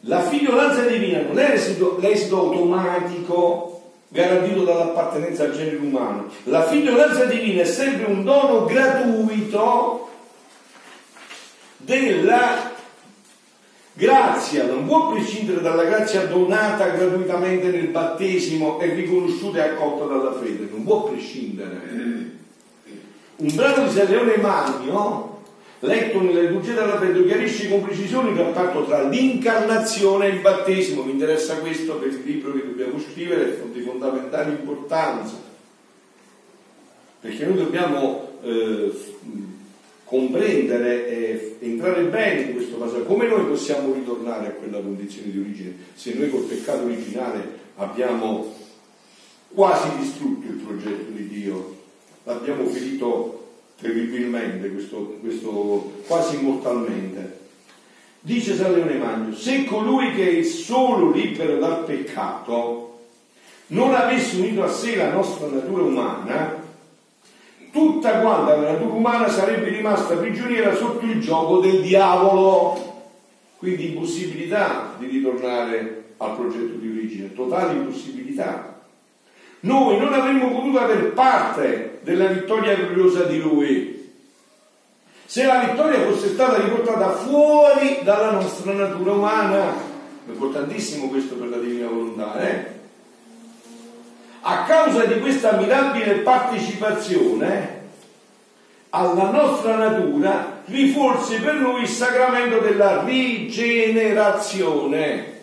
la figliolanza divina non è l'esito, l'esito automatico garantito dall'appartenenza al genere umano. La figliolanza divina è sempre un dono gratuito della grazia, non può prescindere dalla grazia donata gratuitamente nel battesimo e riconosciuta e accolta dalla fede, non può prescindere. Un brano di San Leone Magno letto nella liturgia della fede chiarisce con precisione il rapporto tra l'incarnazione e il battesimo. Mi interessa questo per il libro che dobbiamo scrivere, è di fondamentale importanza, perché noi dobbiamo eh, comprendere e entrare bene in questo passaggio. Come noi possiamo ritornare a quella condizione di origine se noi col peccato originale abbiamo quasi distrutto il progetto di Dio, l'abbiamo ferito terribilmente, questo, questo quasi mortalmente. Dice San Leone Magno, se colui che è solo libero dal peccato non avesse unito a sé la nostra natura umana, tutta quanta la natura umana sarebbe rimasta prigioniera sotto il gioco del diavolo. Quindi impossibilità di ritornare al progetto di origine, totale impossibilità noi non avremmo potuto aver parte della vittoria gloriosa di Lui se la vittoria fosse stata riportata fuori dalla nostra natura umana. È importantissimo questo per la divina volontà, eh? A causa di questa mirabile partecipazione alla nostra natura, riforse per noi il sacramento della rigenerazione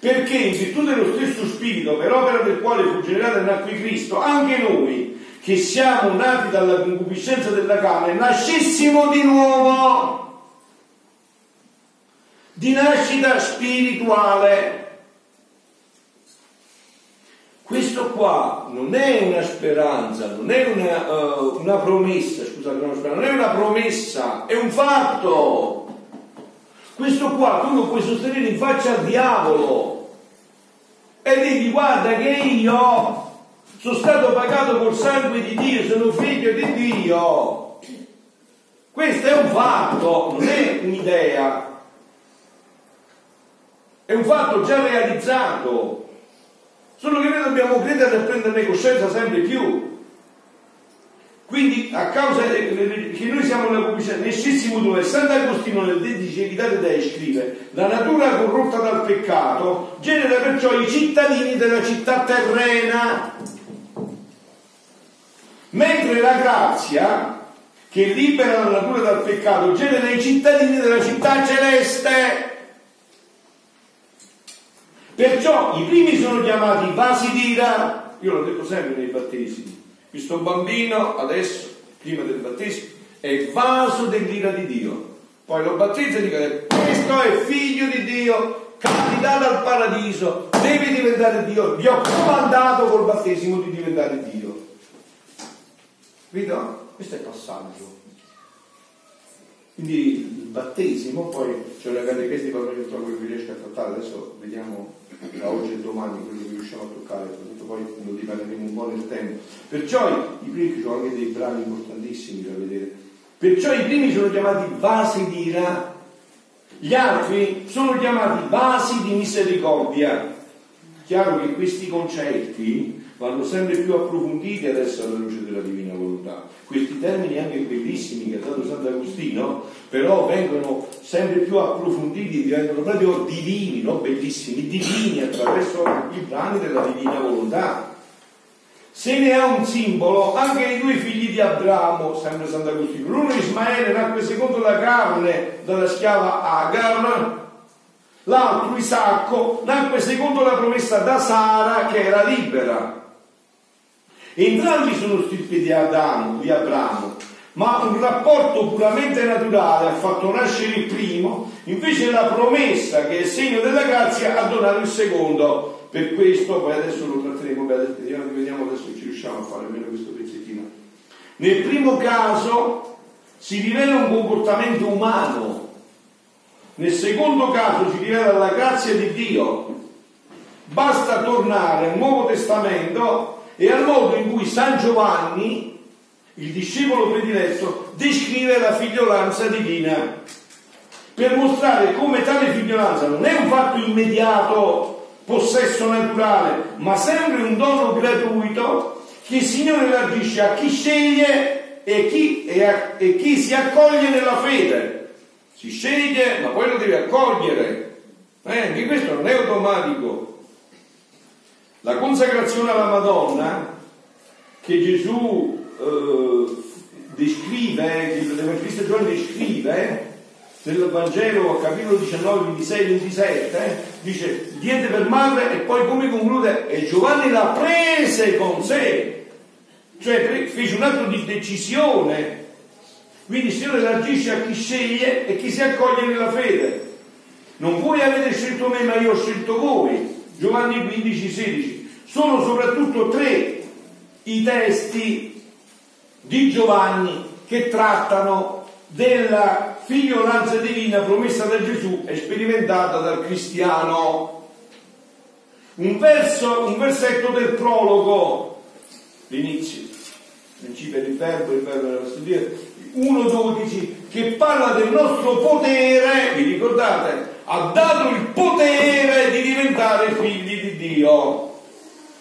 perché in virtù dello stesso Spirito, per opera del quale fu generato e nacque Cristo, anche noi, che siamo nati dalla concupiscenza della carne, nascessimo di nuovo, di nascita spirituale. Questo qua non è una speranza, non è una, uh, una promessa, scusate, non è una promessa, è un fatto. Questo qua tu lo puoi sostenere in faccia al diavolo e digli guarda che io sono stato pagato col sangue di Dio, sono figlio di Dio. Questo è un fatto, non è un'idea. È un fatto già realizzato. Solo che noi dobbiamo credere e prenderne coscienza sempre più. Quindi a causa che noi siamo nella concupiscenza, nescissimo dove Sant'Agostino nel Dedice Evitate Dei scrive la natura corrotta dal peccato genera perciò i cittadini della città terrena. Mentre la grazia che libera la natura dal peccato genera i cittadini della città celeste. Perciò i primi sono chiamati vasi d'ira io l'ho detto sempre nei battesimi questo bambino adesso, prima del battesimo, è il vaso dell'ira di Dio. Poi lo battezza e dice, questo è figlio di Dio, candidato al paradiso, deve diventare Dio. Vi ho comandato col battesimo di diventare Dio. Vedo? Questo è il passaggio. Quindi il battesimo, poi c'è una catechesi per che trovo che vi riesco a trattare, adesso vediamo da oggi e domani quello che riusciamo a toccare, poi lo diparleremo un po' nel tempo. Perciò i primi, sono anche dei brani importantissimi da vedere, perciò i primi sono chiamati vasi di ira, gli altri sono chiamati vasi di misericordia. Chiaro che questi concetti vanno sempre più approfonditi adesso alla luce della divina volontà. Questi termini anche bellissimi che ha dato Sant'Agostino, però vengono sempre più approfonditi, diventano proprio divini, no? bellissimi, divini attraverso i brani della divina volontà. Se ne ha un simbolo anche i due figli di Abramo, sempre Sant'Agostino. L'uno Ismaele nacque secondo la carne dalla schiava Agar, l'altro Isacco nacque secondo la promessa da Sara che era libera. Entrambi sono stirpe di Adamo, di Abramo, ma un rapporto puramente naturale ha fatto nascere il primo, invece la promessa che è segno della grazia ha donato il secondo. Per questo, poi adesso lo tratteremo, vediamo adesso se ci riusciamo a fare almeno questo pezzettino. Nel primo caso si rivela un comportamento umano, nel secondo caso si rivela la grazia di Dio. Basta tornare al Nuovo Testamento e al modo in cui San Giovanni il discepolo prediletto descrive la figliolanza divina per mostrare come tale figliolanza non è un fatto immediato, possesso naturale, ma sempre un dono gratuito che il Signore elargisce a chi sceglie e chi, e, a, e chi si accoglie nella fede. Si sceglie, ma poi lo deve accogliere. Eh, anche questo non è automatico. La consacrazione alla Madonna che Gesù eh, descrive, che l'Evangelista Giovanni descrive nel Vangelo capitolo 19, 26, 27, dice diede per madre e poi come conclude e Giovanni la prese con sé, cioè fece un atto di decisione. Quindi il Signore agisce a chi sceglie e chi si accoglie nella fede. Non voi avete scelto me, ma io ho scelto voi. Giovanni 15, 16. Sono soprattutto tre i testi di Giovanni che trattano della figliolanza divina promessa da Gesù e sperimentata dal cristiano. Un, verso, un versetto del prologo, l'inizio, principio del verbo, il verbo della studiare, 1.12, che parla del nostro potere, vi ricordate? Ha dato il potere di diventare figli di Dio.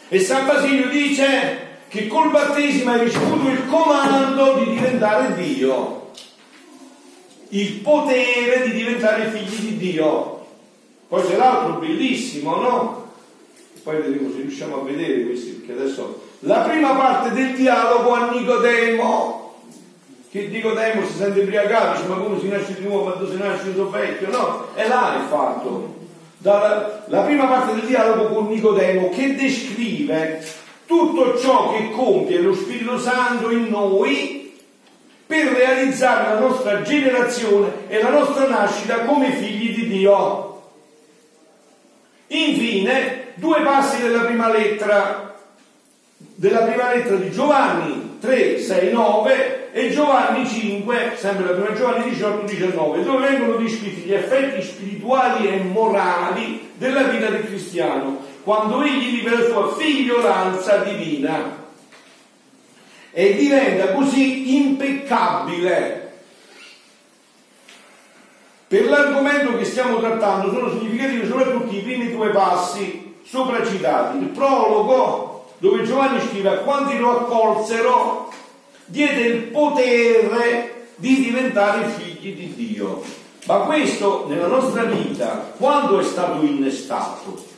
E San Basilio dice che col battesimo hai ricevuto il comando di diventare Dio, il potere di diventare figli di Dio. Poi c'è l'altro bellissimo, no? Poi vedremo se riusciamo a vedere questi, perché adesso la prima parte del dialogo a Nicodemo, che Nicodemo si sente embriagato, dice ma come si nasce di nuovo quando si nasce so vecchio? No, è là il fatto. Dalla, la prima parte del dialogo con Nicodemo che descrive tutto ciò che compie lo Spirito Santo in noi per realizzare la nostra generazione e la nostra nascita come figli di Dio. Infine, due passi della prima lettera, della prima lettera di Giovanni 3, 6, 9 e Giovanni 5, sempre la prima Giovanni 18, 19, dove vengono descritti gli effetti spirituali e morali della vita del cristiano quando egli vive la sua figliolanza divina e diventa così impeccabile. Per l'argomento che stiamo trattando sono significativi soprattutto i primi due passi sopracitati. Il prologo, dove Giovanni scrive a quanti lo accolsero, diede il potere di diventare figli di Dio. Ma questo nella nostra vita, quando è stato innestato?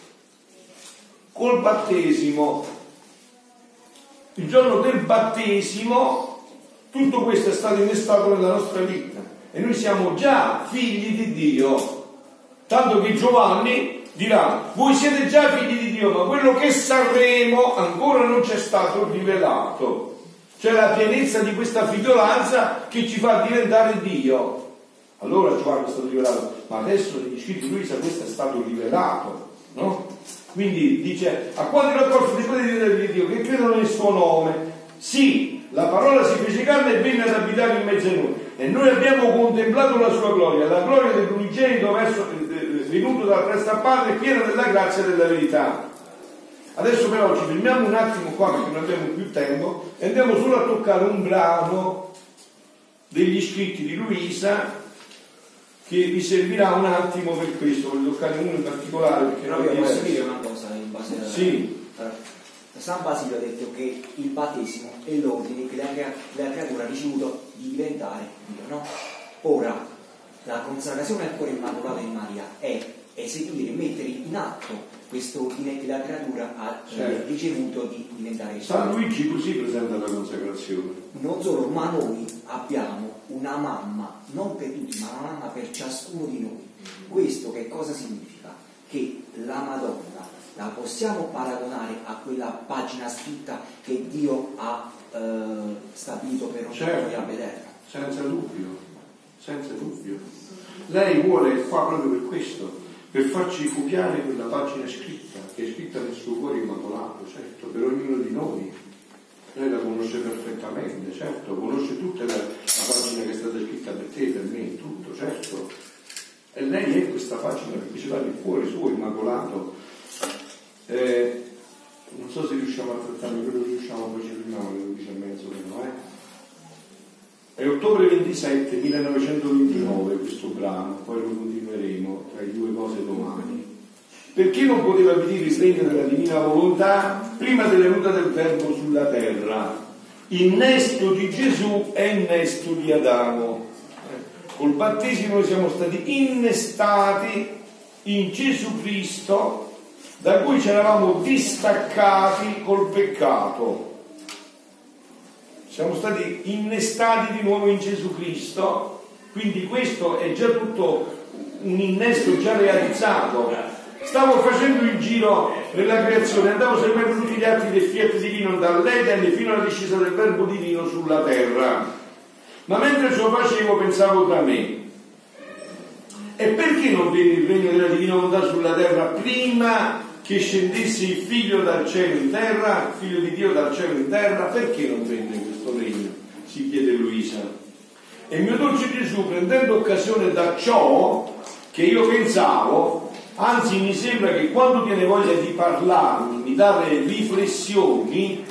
col battesimo. Il giorno del battesimo tutto questo è stato innestato nella nostra vita e noi siamo già figli di Dio. Tanto che Giovanni dirà, voi siete già figli di Dio, ma quello che saremo ancora non ci è stato rivelato. C'è la pienezza di questa figliolanza che ci fa diventare Dio. Allora Giovanni è stato rivelato, ma adesso negli scritti di Luisa questo è stato rivelato, no? Quindi dice, a quanti raccolti di quelli di Dio che credono nel suo nome, sì, la parola si fece carne e venne ad abitare in mezzo a noi. E noi abbiamo contemplato la sua gloria, la gloria dell'unigenito verso, eh, eh, venuto dalla presta parte piena della grazia e della verità. Adesso però ci fermiamo un attimo qua perché non abbiamo più tempo e andiamo solo a toccare un brano degli scritti di Luisa che vi servirà un attimo per questo, voglio toccare uno in particolare perché Però io posso dire una cosa in base a... Sì. San Basilio ha detto che il battesimo è l'ordine che la, la creatura ha ricevuto di diventare Dio, no? Ora, la consacrazione al cuore immacolato di Maria è eseguire, mettere in atto questo ordine che la creatura ha eh, certo. ricevuto di diventare San Luigi così presenta la consacrazione. Non solo, ma noi abbiamo una mamma, non per tutti, ma una mamma per ciascuno di noi. Questo che cosa significa? Che la Madonna la possiamo paragonare a quella pagina scritta che Dio ha eh, stabilito per ogni Certo. a vederla? Senza dubbio, senza dubbio. Lei vuole qua proprio per questo, per farci copiare quella pagina scritta, che è scritta nel suo cuore immacolato, certo, per ognuno di noi. Lei la conosce perfettamente, certo, conosce tutta la, la pagina che è stata scritta per te, per me, tutto, certo. E lei è questa pagina perché ce l'ha nel cuore suo immacolato. Eh, non so se riusciamo a trattarlo, credo che riusciamo, poi ci fermiamo alle 12 e mezzo, meno, eh. È ottobre 27 1929 questo brano, poi lo continueremo tra i due cose domani. Perché non poteva venire il regno della divina volontà prima della venuta del Verbo sulla terra? Innesto di Gesù è innesto di Adamo. Col battesimo noi siamo stati innestati in Gesù Cristo da cui ci eravamo distaccati col peccato siamo stati innestati di nuovo in Gesù Cristo, quindi questo è già tutto un innesto già realizzato. Stavo facendo il giro nella creazione, andavo seguendo tutti gli atti del fiat divino dall'Eden fino alla discesa del verbo divino sulla terra. Ma mentre ciò facevo pensavo tra me, e perché non venne il regno della divina volontà sulla terra prima che scendesse il figlio dal cielo in terra, figlio di Dio dal cielo in terra? Perché non venne questo regno? Si chiede Luisa. E il mio dolce Gesù, prendendo occasione da ciò che io pensavo, anzi mi sembra che quando tiene voglia di parlarmi, mi dà le riflessioni,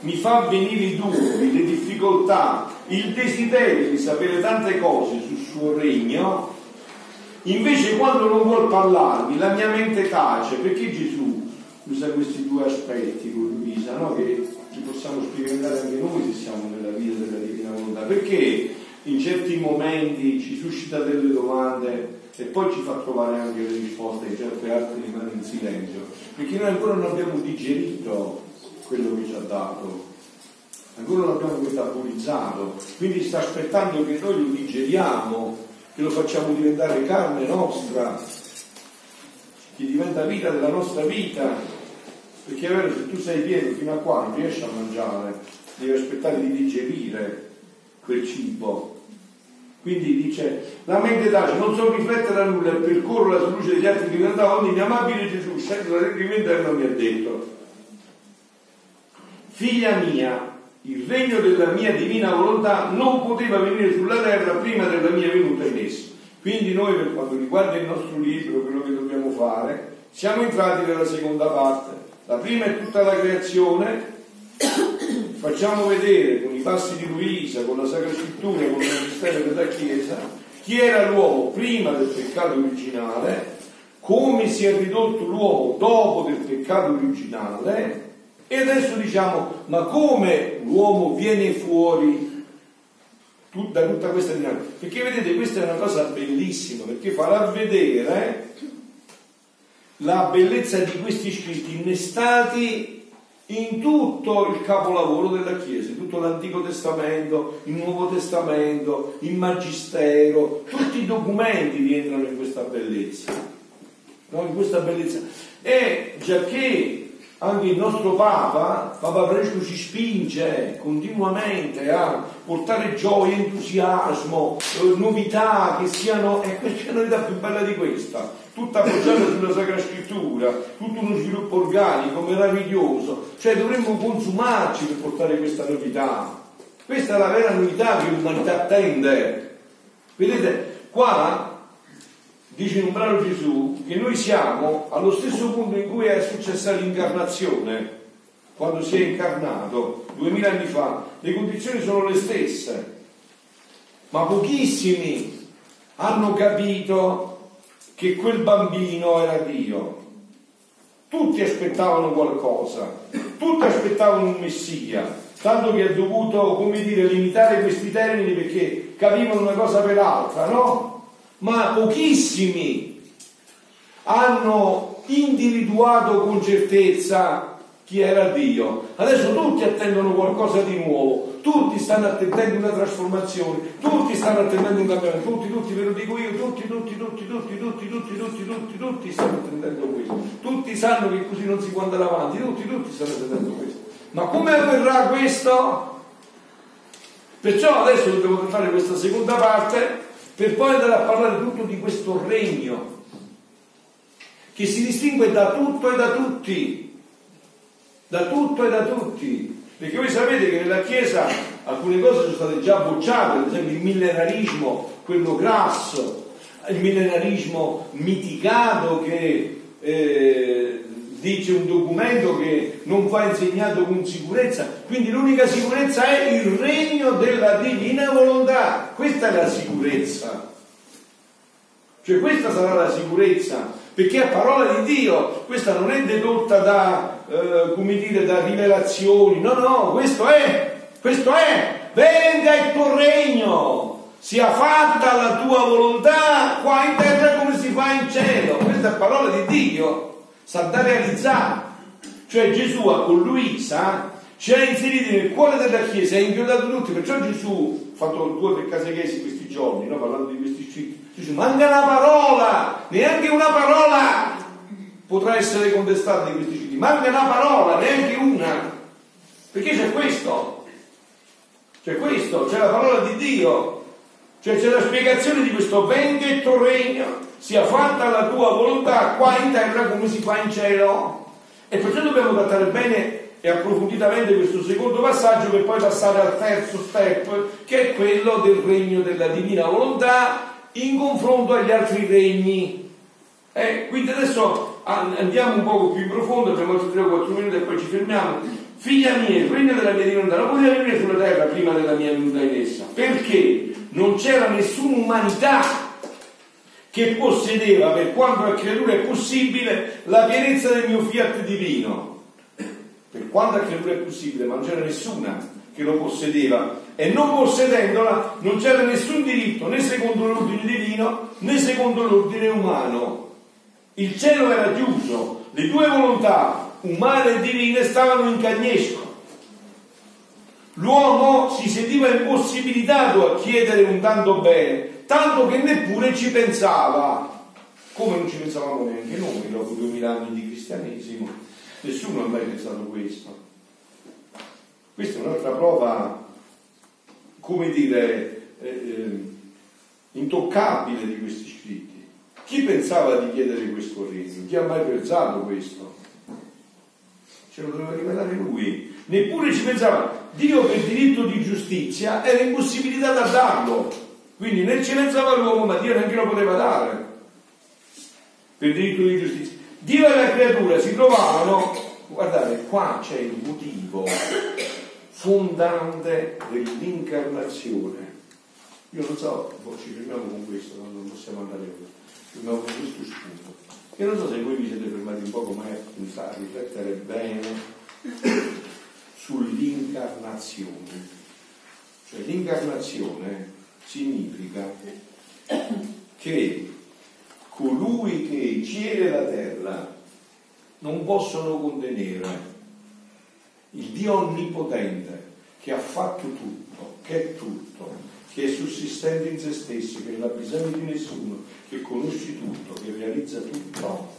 mi fa venire i dubbi, le difficoltà, il desiderio di sapere tante cose sul suo regno, Invece quando non vuol parlarmi, la mia mente tace, perché Gesù usa questi due aspetti con Luisa, no? che possiamo sperimentare anche noi se siamo nella vita della divina volontà, perché in certi momenti ci suscita delle domande e poi ci fa trovare anche le risposte, in certe altre rimane in silenzio, perché noi ancora non abbiamo digerito quello che ci ha dato, ancora non abbiamo metabolizzato, quindi sta aspettando che noi lo digeriamo che lo facciamo diventare carne nostra, che diventa vita della nostra vita. Perché è vero, se tu sei pieno fino a qua non riesci a mangiare, devi aspettare di digerire quel cibo. Quindi dice, la mente tace, non so riflettere a nulla percorro la luce degli altri diventava mio amabile Gesù, scende dall'allegrimento e non mi ha detto, figlia mia, il regno della mia divina volontà non poteva venire sulla terra prima della mia venuta in esso. Quindi noi per quanto riguarda il nostro libro, quello che dobbiamo fare, siamo entrati nella seconda parte. La prima è tutta la creazione, facciamo vedere con i passi di Luisa, con la Sacra Scrittura, con il Ministero della Chiesa, chi era l'uomo prima del peccato originale, come si è ridotto l'uomo dopo del peccato originale, e adesso diciamo, ma come l'uomo viene fuori da tutta questa dinamica? Perché vedete, questa è una cosa bellissima, perché farà vedere la bellezza di questi scritti innestati in tutto il capolavoro della Chiesa, in tutto l'Antico Testamento, il Nuovo Testamento, il Magistero, tutti i documenti rientrano in questa bellezza, no? in questa bellezza. E già che anche il nostro Papa, Papa Francesco ci spinge continuamente a portare gioia, entusiasmo, eh, novità che siano, e questa novità più bella di questa, tutta appoggiata sulla Sacra Scrittura, tutto uno sviluppo organico, meraviglioso, cioè dovremmo consumarci per portare questa novità. Questa è la vera novità che l'umanità attende. Vedete, qua dice in un brano Gesù che noi siamo allo stesso punto in cui è successa l'incarnazione, quando si è incarnato duemila anni fa, le condizioni sono le stesse, ma pochissimi hanno capito che quel bambino era Dio. Tutti aspettavano qualcosa, tutti aspettavano un Messia, tanto che ha dovuto, come dire, limitare questi termini perché capivano una cosa per l'altra, no? ma pochissimi hanno individuato con certezza chi era Dio. Adesso tutti attendono qualcosa di nuovo, tutti stanno attendendo una trasformazione, tutti stanno attendendo un cambiamento, tutti, tutti, ve lo dico io, tutti, tutti, tutti, tutti, tutti, tutti, tutti, tutti, tutti stanno attendendo questo. Tutti sanno che così non si può andare avanti, tutti, tutti stanno attendendo questo. Ma come avverrà questo? Perciò adesso dobbiamo fare questa seconda parte per poi andare a parlare tutto di questo regno che si distingue da tutto e da tutti, da tutto e da tutti. Perché voi sapete che nella Chiesa alcune cose sono state già bocciate, ad esempio il millenarismo, quello grasso, il millenarismo mitigato che eh, dice un documento che non va insegnato con sicurezza. Quindi l'unica sicurezza è il regno della divina volontà. Questa è la sicurezza. Cioè questa sarà la sicurezza, perché è parola di Dio, questa non è dedotta da, eh, come dire, da rivelazioni, no, no, questo è, questo è, venga il tuo regno, sia fatta la tua volontà qua in terra come si fa in cielo, questa è parola di Dio sta da realizzare. Cioè Gesù con Luisa ci ha inseriti nel cuore della Chiesa, ha inchiodato tutti, perciò Gesù ha fatto due o tre casechesi questi giorni, no? parlando di questi scritti, dice manca una parola, neanche una parola potrà essere contestata di questi scritti, manca una parola, neanche una, perché c'è questo, c'è questo, c'è la parola di Dio, cioè c'è la spiegazione di questo venga il tuo regno, sia fatta la tua volontà qua in terra come si fa in cielo. E perciò dobbiamo trattare bene e approfonditamente questo secondo passaggio per poi passare al terzo step, che è quello del regno della divina volontà in confronto agli altri regni. Eh, quindi adesso andiamo un poco più in profondo, abbiamo altri 3 o 4 minuti e poi ci fermiamo. Figlia mia, il regno della mia divinità non poteva venire sulla terra prima della mia venuta in essa, perché non c'era nessuna umanità che possedeva, per quanto a creatura è possibile, la pienezza del mio fiat divino. Per quanto a creatura è possibile, ma non c'era nessuna che lo possedeva e non possedendola non c'era nessun diritto né secondo l'ordine divino né secondo l'ordine umano. Il cielo era chiuso, le due volontà, umane e divine, stavano in cagnesco. L'uomo si sentiva impossibilitato a chiedere un tanto bene tanto che neppure ci pensava, come non ci pensavamo neanche noi dopo duemila anni di cristianesimo. Nessuno ha mai pensato questo. Questa è un'altra prova, come dire, eh, eh, intoccabile di questi scritti. Chi pensava di chiedere questo regno? Chi ha mai pensato questo? Ce lo doveva rivelare lui. Neppure ci pensava. Dio per diritto di giustizia era impossibilitato a darlo. Quindi né ci pensava l'uomo, ma Dio neanche lo poteva dare per diritto di giustizia. Dio e la creatura si trovavano, guardate, qua c'è il motivo fondante dell'incarnazione. Io non so, boh, ci fermiamo con questo, non possiamo andare oltre. Fermiamo con questo spunto. Io non so se voi vi siete fermati un poco, ma è a riflettere bene sull'incarnazione. Cioè l'incarnazione significa che colui che il la terra non possono contenere, il Dio onnipotente che ha fatto tutto, che è tutto, che è sussistente in se stesso, che non ha bisogno di nessuno, che conosce tutto, che realizza tutto,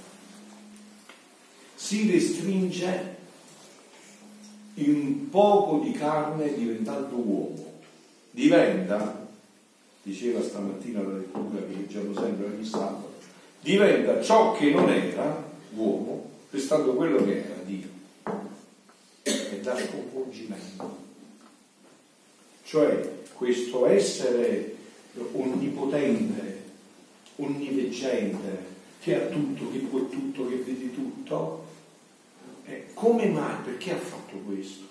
si restringe in un poco di carne diventando uomo. Diventa diceva stamattina la lettura che leggiamo sempre ogni sabato, diventa ciò che non era uomo, restando quello che era Dio. È da sconvolgimento. Cioè questo essere onnipotente, onniveggente, che ha tutto, che può tutto, che vede tutto, eh, come mai? Perché ha fatto questo?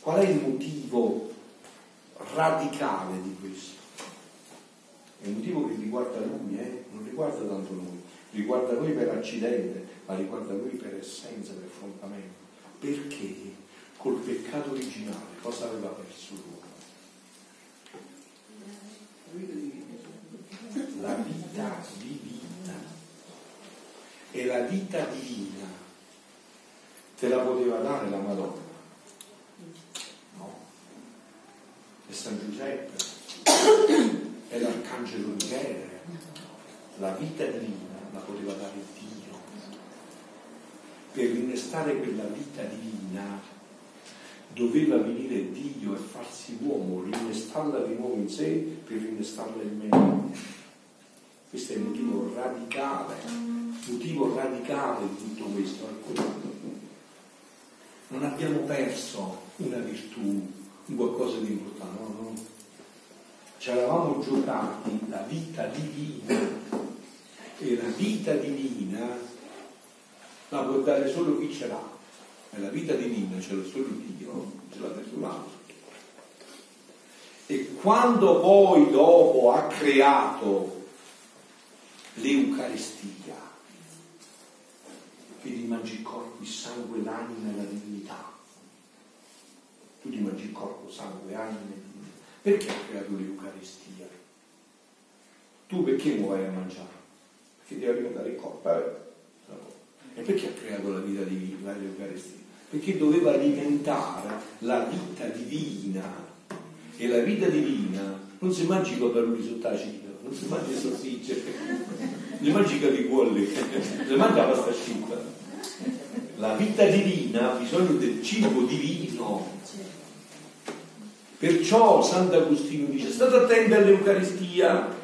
Qual è il motivo radicale di questo? È un motivo che riguarda lui, eh? non riguarda tanto noi, riguarda noi per accidente, ma riguarda lui per essenza, per fondamento. Perché col peccato originale cosa aveva perso l'uomo? La vita divina. E la vita divina te la poteva dare la Madonna? No. E San Giuseppe e l'Arcangelo Michele, la vita divina la poteva dare Dio. Per innestare quella vita divina doveva venire Dio e farsi uomo, rinnestarla di nuovo in sé per rinnestarla in me. Questo è il motivo radicale, motivo radicale di tutto questo. Non abbiamo perso una virtù, qualcosa di importante, no, no. Ci eravamo giocati la vita divina e la vita divina la può dare solo chi ce l'ha la vita divina ce l'ha solo Dio, non ce l'ha nessun altro. E quando poi dopo ha creato l'Eucaristia, che ti mangi il corpo, il sangue, l'anima e la divinità, tu ti mangi il corpo, sangue, anima e divinità. Perché ha creato l'Eucaristia? Tu perché lo vai a mangiare? Perché devi alimentare il corpo. Eh? E perché ha creato la vita divina, l'Eucaristia? Perché doveva alimentare la vita divina e la vita divina non si mangia con parole sottacito, non si mangia salsicce, non si mangia i cuolli, si mangia la pasta asciutta. La vita divina ha bisogno del cibo divino. Perciò Sant'Agostino dice, state attenti all'Eucaristia.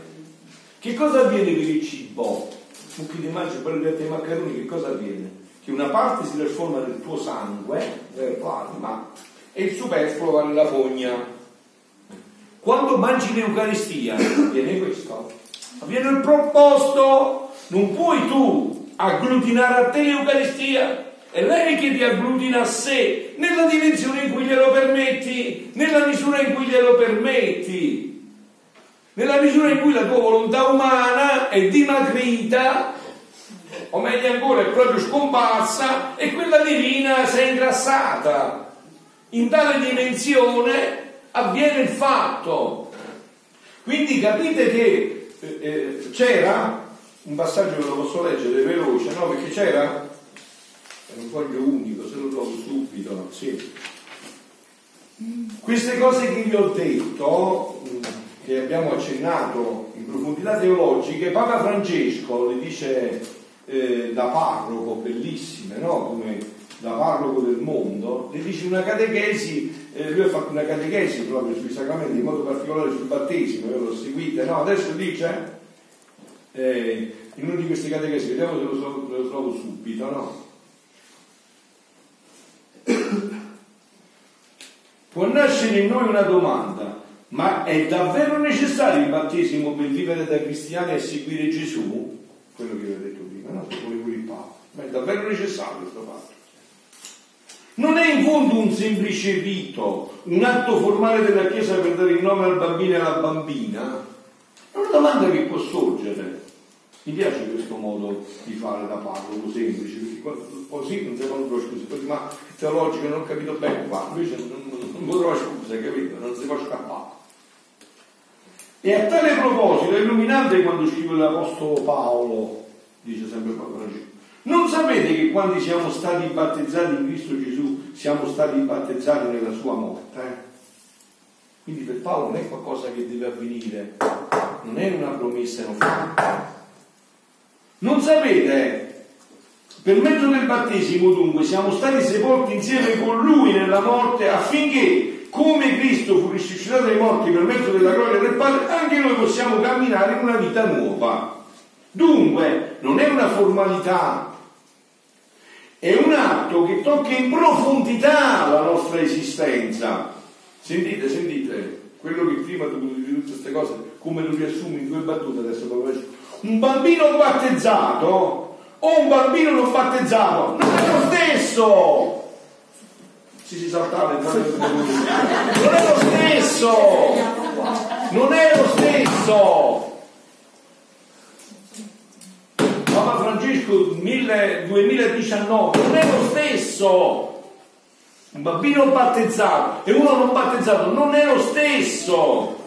Che cosa avviene per il cibo? Un chi ti mangia per le piatti maccheroni, che cosa avviene? Che una parte si trasforma nel tuo sangue, tua anima, e il superfluo va nella fogna. Quando mangi l'Eucaristia avviene questo, avviene il proposto, non puoi tu agglutinare a te l'Eucaristia, è lei che ti agglutina a sé nella dimensione in cui glielo permetti, nella misura in cui glielo permetti, nella misura in cui la tua volontà umana è dimagrita o meglio ancora è proprio scomparsa e quella divina si è ingrassata. In tale dimensione avviene il fatto. Quindi capite che eh, eh, c'era un passaggio che lo posso leggere veloce, no? Perché c'era è un foglio unico, se lo trovo subito, sì. Queste cose che vi ho detto, che abbiamo accennato in profondità teologiche, Papa Francesco le dice eh, da parroco, bellissime, no? come da parroco del mondo, le dice una catechesi, eh, lui ha fatto una catechesi proprio sui sacramenti, in modo particolare sul battesimo, io l'ho seguita, no? adesso dice, eh, in una di queste catechesi, vediamo se lo, so, lo trovo subito, no? Può nascere in noi una domanda, ma è davvero necessario il battesimo per vivere da cristiani e seguire Gesù? Quello che vi ho detto no? se vuole il Papa. Ma è davvero necessario questo fatto. Non è in fondo un semplice rito, un atto formale della Chiesa per dare il nome al bambino e alla bambina? È una domanda che può sorgere. Mi piace questo modo di fare da parroco semplice, perché così non si fanno scuse, ma teologico non ho capito bene qua, invece non, non potrò scuse, capito? Non si può scappare. E a tale proposito è illuminante quando scrive l'Apostolo Paolo dice sempre Papa Francesco. Non sapete che quando siamo stati battezzati in Cristo Gesù siamo stati battezzati nella sua morte? Quindi per Paolo non è qualcosa che deve avvenire, non è una promessa non fatta. Non sapete, per mezzo del battesimo dunque siamo stati sepolti insieme con Lui nella morte affinché, come Cristo fu risuscitato dai morti per mezzo della gloria del Padre, anche noi possiamo camminare in una vita nuova. Dunque non è una formalità, un atto che tocca in profondità la nostra esistenza. Sentite, sentite, quello che prima di tutte queste cose, come lo riassumi in due battute adesso Un bambino battezzato o un bambino non battezzato non è lo stesso! Si si saltava in Non è lo stesso! Non è lo stesso! Papa Francesco 2019 non è lo stesso. Un bambino battezzato e uno non battezzato non è lo stesso.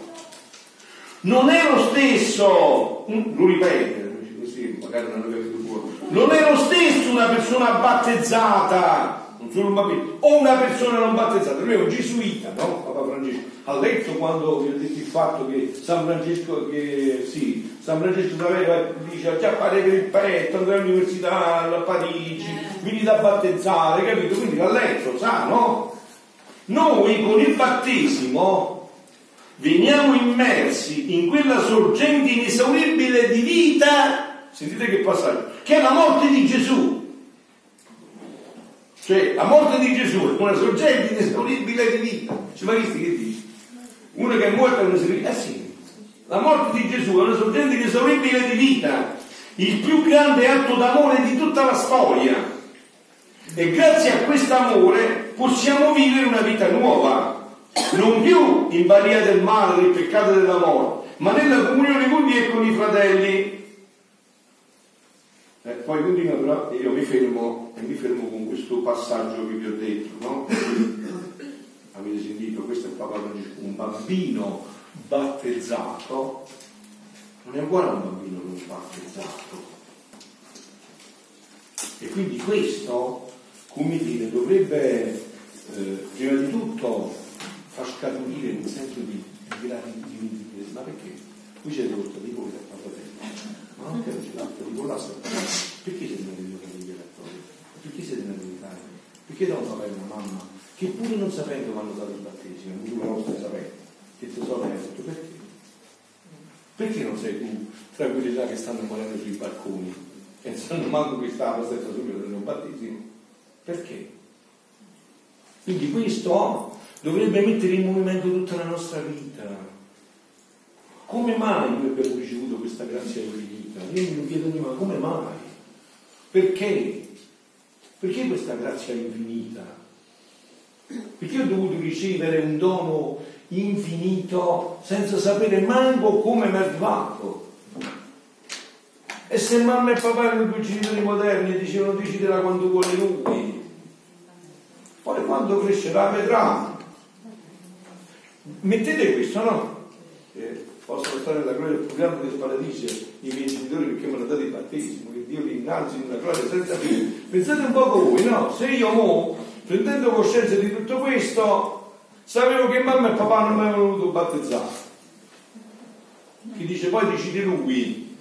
Non è lo stesso. Lo ripete, così magari non lo fuori. Non è lo stesso una persona battezzata. Non bambino, o una persona non battezzata, lui è un gesuita, no? Papa Francesco. Ha letto quando vi ho detto il fatto che San Francesco, che sì, San Francesco sapeva, dice già fare per il petto, andare all'università a Parigi, vieni da battezzare, capito? Quindi l'ha letto, sa, no? Noi con il battesimo veniamo immersi in quella sorgente inesauribile di vita, sentite che passaggio, che è la morte di Gesù. Cioè, la morte di Gesù è una sorgente inesauribile di vita. Visti che dice? Uno che è morto è inesauribile. Eh sì, la morte di Gesù è una sorgente inesauribile di vita, il più grande atto d'amore di tutta la storia. E grazie a questo amore possiamo vivere una vita nuova, non più in balia del male, del peccato e della morte, ma nella comunione con Dio e con i fratelli. Poi continua però e io mi fermo e mi fermo con questo passaggio che vi ho detto, no? Avete sentito, questo è Papa Francesco, un bambino battezzato non è uguale a un bambino non battezzato. E quindi questo, come dire, dovrebbe eh, prima di tutto far scaturire un senso di, di gratitudine. Ma perché? Qui c'è l'orto di voi a fratello ma non per l'atto di volare perché siete nati di famiglia cattolica? Perché siete nati in Italia? Perché un papà e una mamma che pure non sapendo vanno dato il battesimo, tu la vostra sapete, che tesoro hai detto perché? Perché non sei tu tra quelli là che stanno morendo sui balconi e non manco che sta la stessa subito del battesimo? Perché? Quindi questo dovrebbe mettere in movimento tutta la nostra vita. Come mai noi abbiamo ricevuto questa grazia Io mi chiedo ma come mai? Perché? Perché questa grazia infinita? Perché ho dovuto ricevere un dono infinito senza sapere manco come mi è arrivato? E se mamma e papà erano due genitori moderni e dicevano decidela quando vuole lui, poi quando crescerà vedrà. Mettete questo, no? Eh, possono stare nella gloria più grande del paradiso i miei genitori perché mi hanno dato il battesimo, che Dio li innalzi in una gloria senza fine. Pensate un po' voi, no? Se io mo, prendendo coscienza di tutto questo, sapevo che mamma e papà non mi avevano voluto battezzare. Chi dice poi decide lui.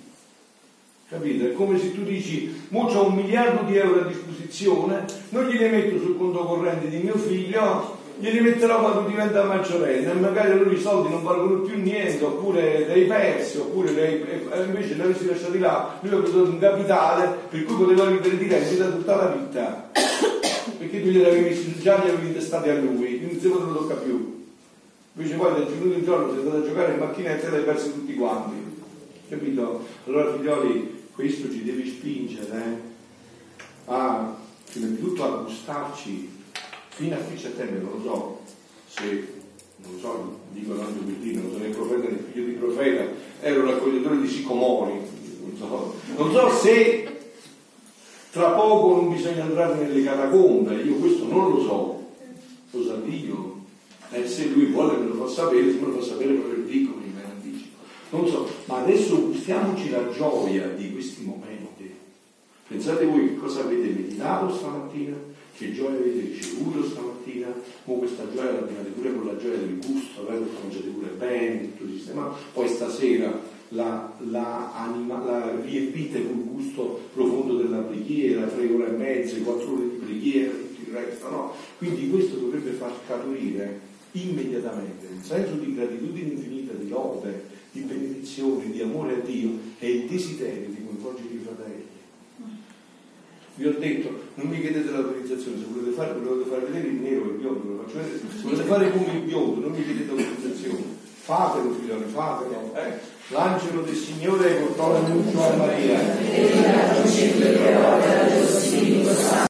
Capite? È come se tu dici, mo ho un miliardo di euro a disposizione, non glieli metto sul conto corrente di mio figlio, glieli metterò quando diventa maggiorenne e magari lui i soldi non valgono più niente oppure li hai persi oppure li invece li avessi lasciati là lui ha preso un capitale per cui poteva vivere di rendita tutta la vita perché tu glieli avevi già li avevi intestati a lui quindi se non lo tocca più invece poi da giorno in giorno sei andato a giocare in macchinetta e li hai persi tutti quanti capito? allora figlioli questo ci deve spingere eh? a prima di tutto a gustarci fino a qui settembre non lo so se non so, dico tanto per dire, non sono il profeta né figlio di profeta, ero un raccoglitore di sicomori, non so, non so se tra poco non bisogna andare nelle catacombe, io questo non lo so, lo sa Dio, e se lui vuole me lo fa sapere, se me lo fa sapere me lo dico in anticipo, non so, ma adesso gustiamoci la gioia di questi momenti. Pensate voi che cosa avete meditato stamattina? Che gioia avete ricevuto stamattina, con questa gioia l'abbinate pure con la gioia del gusto, avete mangiate pure bene, tutto sistemato, poi stasera la, la, anima, la riempite col gusto profondo della preghiera, tre ore e mezza, quattro ore di preghiera, tutto il resto, no? Quindi questo dovrebbe far scaturire immediatamente un senso di gratitudine infinita, di lode, di benedizione, di amore a Dio e il desiderio di coinvolgere i fratelli vi ho detto, non mi chiedete l'autorizzazione, se volete fare, volete fare vedere il nero e il biondo, lo faccio vedere, se volete fare come il biondo, non mi chiedete l'autorizzazione, fatelo figlioli, fatelo, eh? L'angelo del Signore portò l'annuncio a Maria.